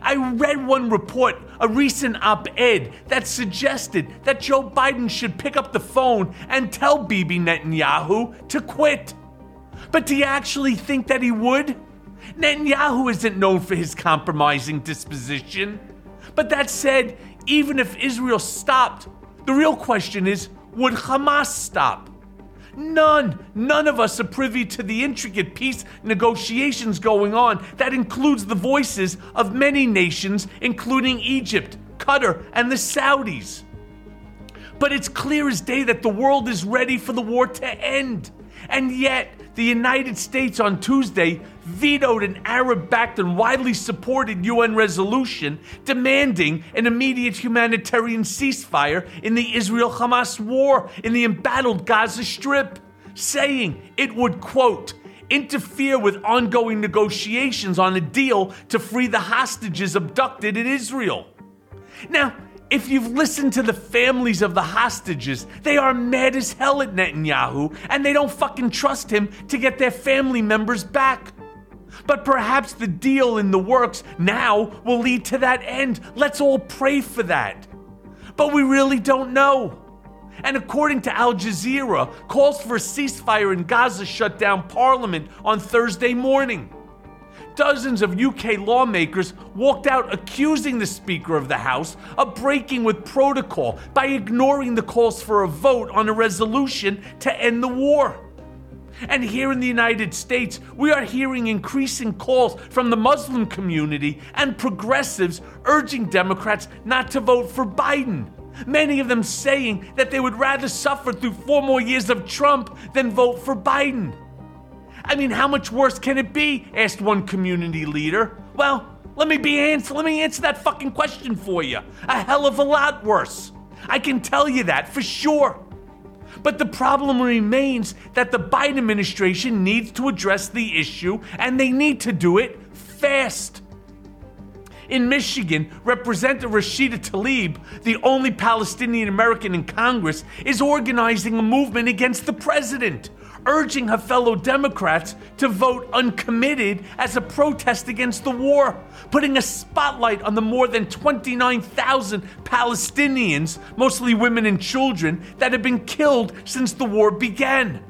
[SPEAKER 2] I read one report, a recent op ed, that suggested that Joe Biden should pick up the phone and tell Bibi Netanyahu to quit. But do you actually think that he would? Netanyahu isn't known for his compromising disposition. But that said, even if Israel stopped, the real question is would Hamas stop? None, none of us are privy to the intricate peace negotiations going on that includes the voices of many nations, including Egypt, Qatar, and the Saudis. But it's clear as day that the world is ready for the war to end. And yet, the United States on Tuesday vetoed an Arab backed and widely supported UN resolution demanding an immediate humanitarian ceasefire in the Israel Hamas war in the embattled Gaza Strip, saying it would, quote, interfere with ongoing negotiations on a deal to free the hostages abducted in Israel. Now, if you've listened to the families of the hostages, they are mad as hell at Netanyahu and they don't fucking trust him to get their family members back. But perhaps the deal in the works now will lead to that end. Let's all pray for that. But we really don't know. And according to Al Jazeera, calls for a ceasefire in Gaza shut down parliament on Thursday morning dozens of UK lawmakers walked out accusing the Speaker of the House of breaking with protocol by ignoring the calls for a vote on a resolution to end the war. And here in the United States, we are hearing increasing calls from the Muslim community and progressives urging Democrats not to vote for Biden. Many of them saying that they would rather suffer through four more years of Trump than vote for Biden. I mean, how much worse can it be? asked one community leader. Well, let me be answer let me answer that fucking question for you. A hell of a lot worse. I can tell you that for sure. But the problem remains that the Biden administration needs to address the issue and they need to do it fast. In Michigan, Representative Rashida Tlaib, the only Palestinian American in Congress, is organizing a movement against the president, urging her fellow Democrats to vote uncommitted as a protest against the war, putting a spotlight on the more than 29,000 Palestinians, mostly women and children, that have been killed since the war began.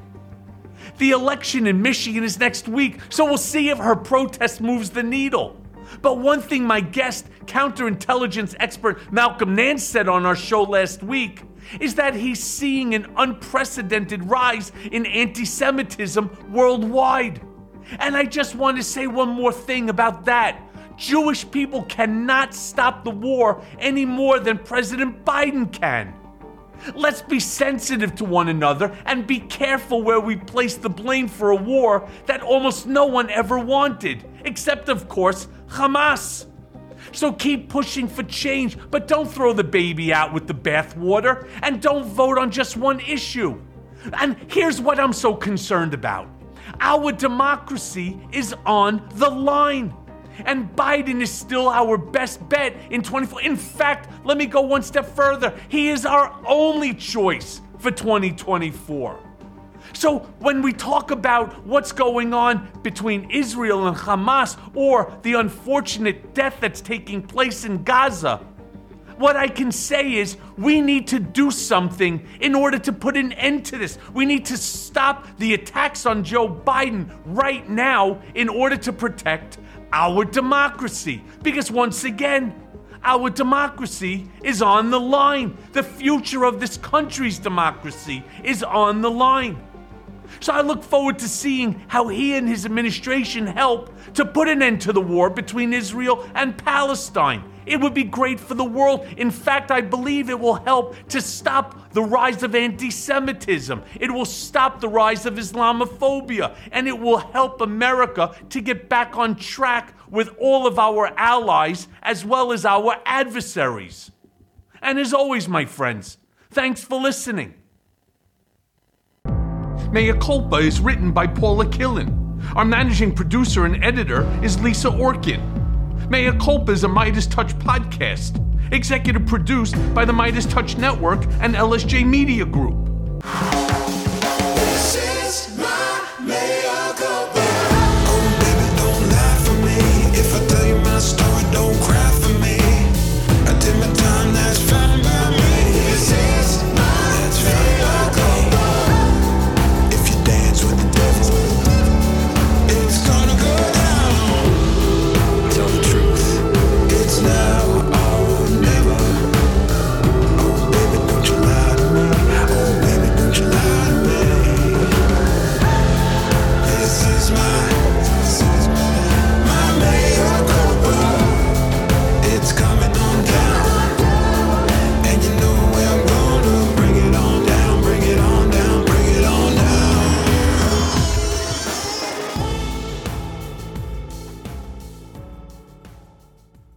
[SPEAKER 2] The election in Michigan is next week, so we'll see if her protest moves the needle. But one thing my guest, counterintelligence expert Malcolm Nance, said on our show last week is that he's seeing an unprecedented rise in anti Semitism worldwide. And I just want to say one more thing about that. Jewish people cannot stop the war any more than President Biden can. Let's be sensitive to one another and be careful where we place the blame for a war that almost no one ever wanted, except, of course, Hamas. So keep pushing for change, but don't throw the baby out with the bathwater and don't vote on just one issue. And here's what I'm so concerned about our democracy is on the line. And Biden is still our best bet in 24. In fact, let me go one step further. He is our only choice for 2024. So, when we talk about what's going on between Israel and Hamas or the unfortunate death that's taking place in Gaza, what I can say is we need to do something in order to put an end to this. We need to stop the attacks on Joe Biden right now in order to protect our democracy. Because once again, our democracy is on the line. The future of this country's democracy is on the line. So I look forward to seeing how he and his administration help to put an end to the war between Israel and Palestine. It would be great for the world. In fact, I believe it will help to stop the rise of anti Semitism. It will stop the rise of Islamophobia. And it will help America to get back on track with all of our allies as well as our adversaries. And as always, my friends, thanks for listening. Mea Culpa is written by Paula Killen. Our managing producer and editor is Lisa Orkin. Mea Culpa is a Meidas Touch podcast, executive produced by the Meidas Touch Network and LSJ Media Group.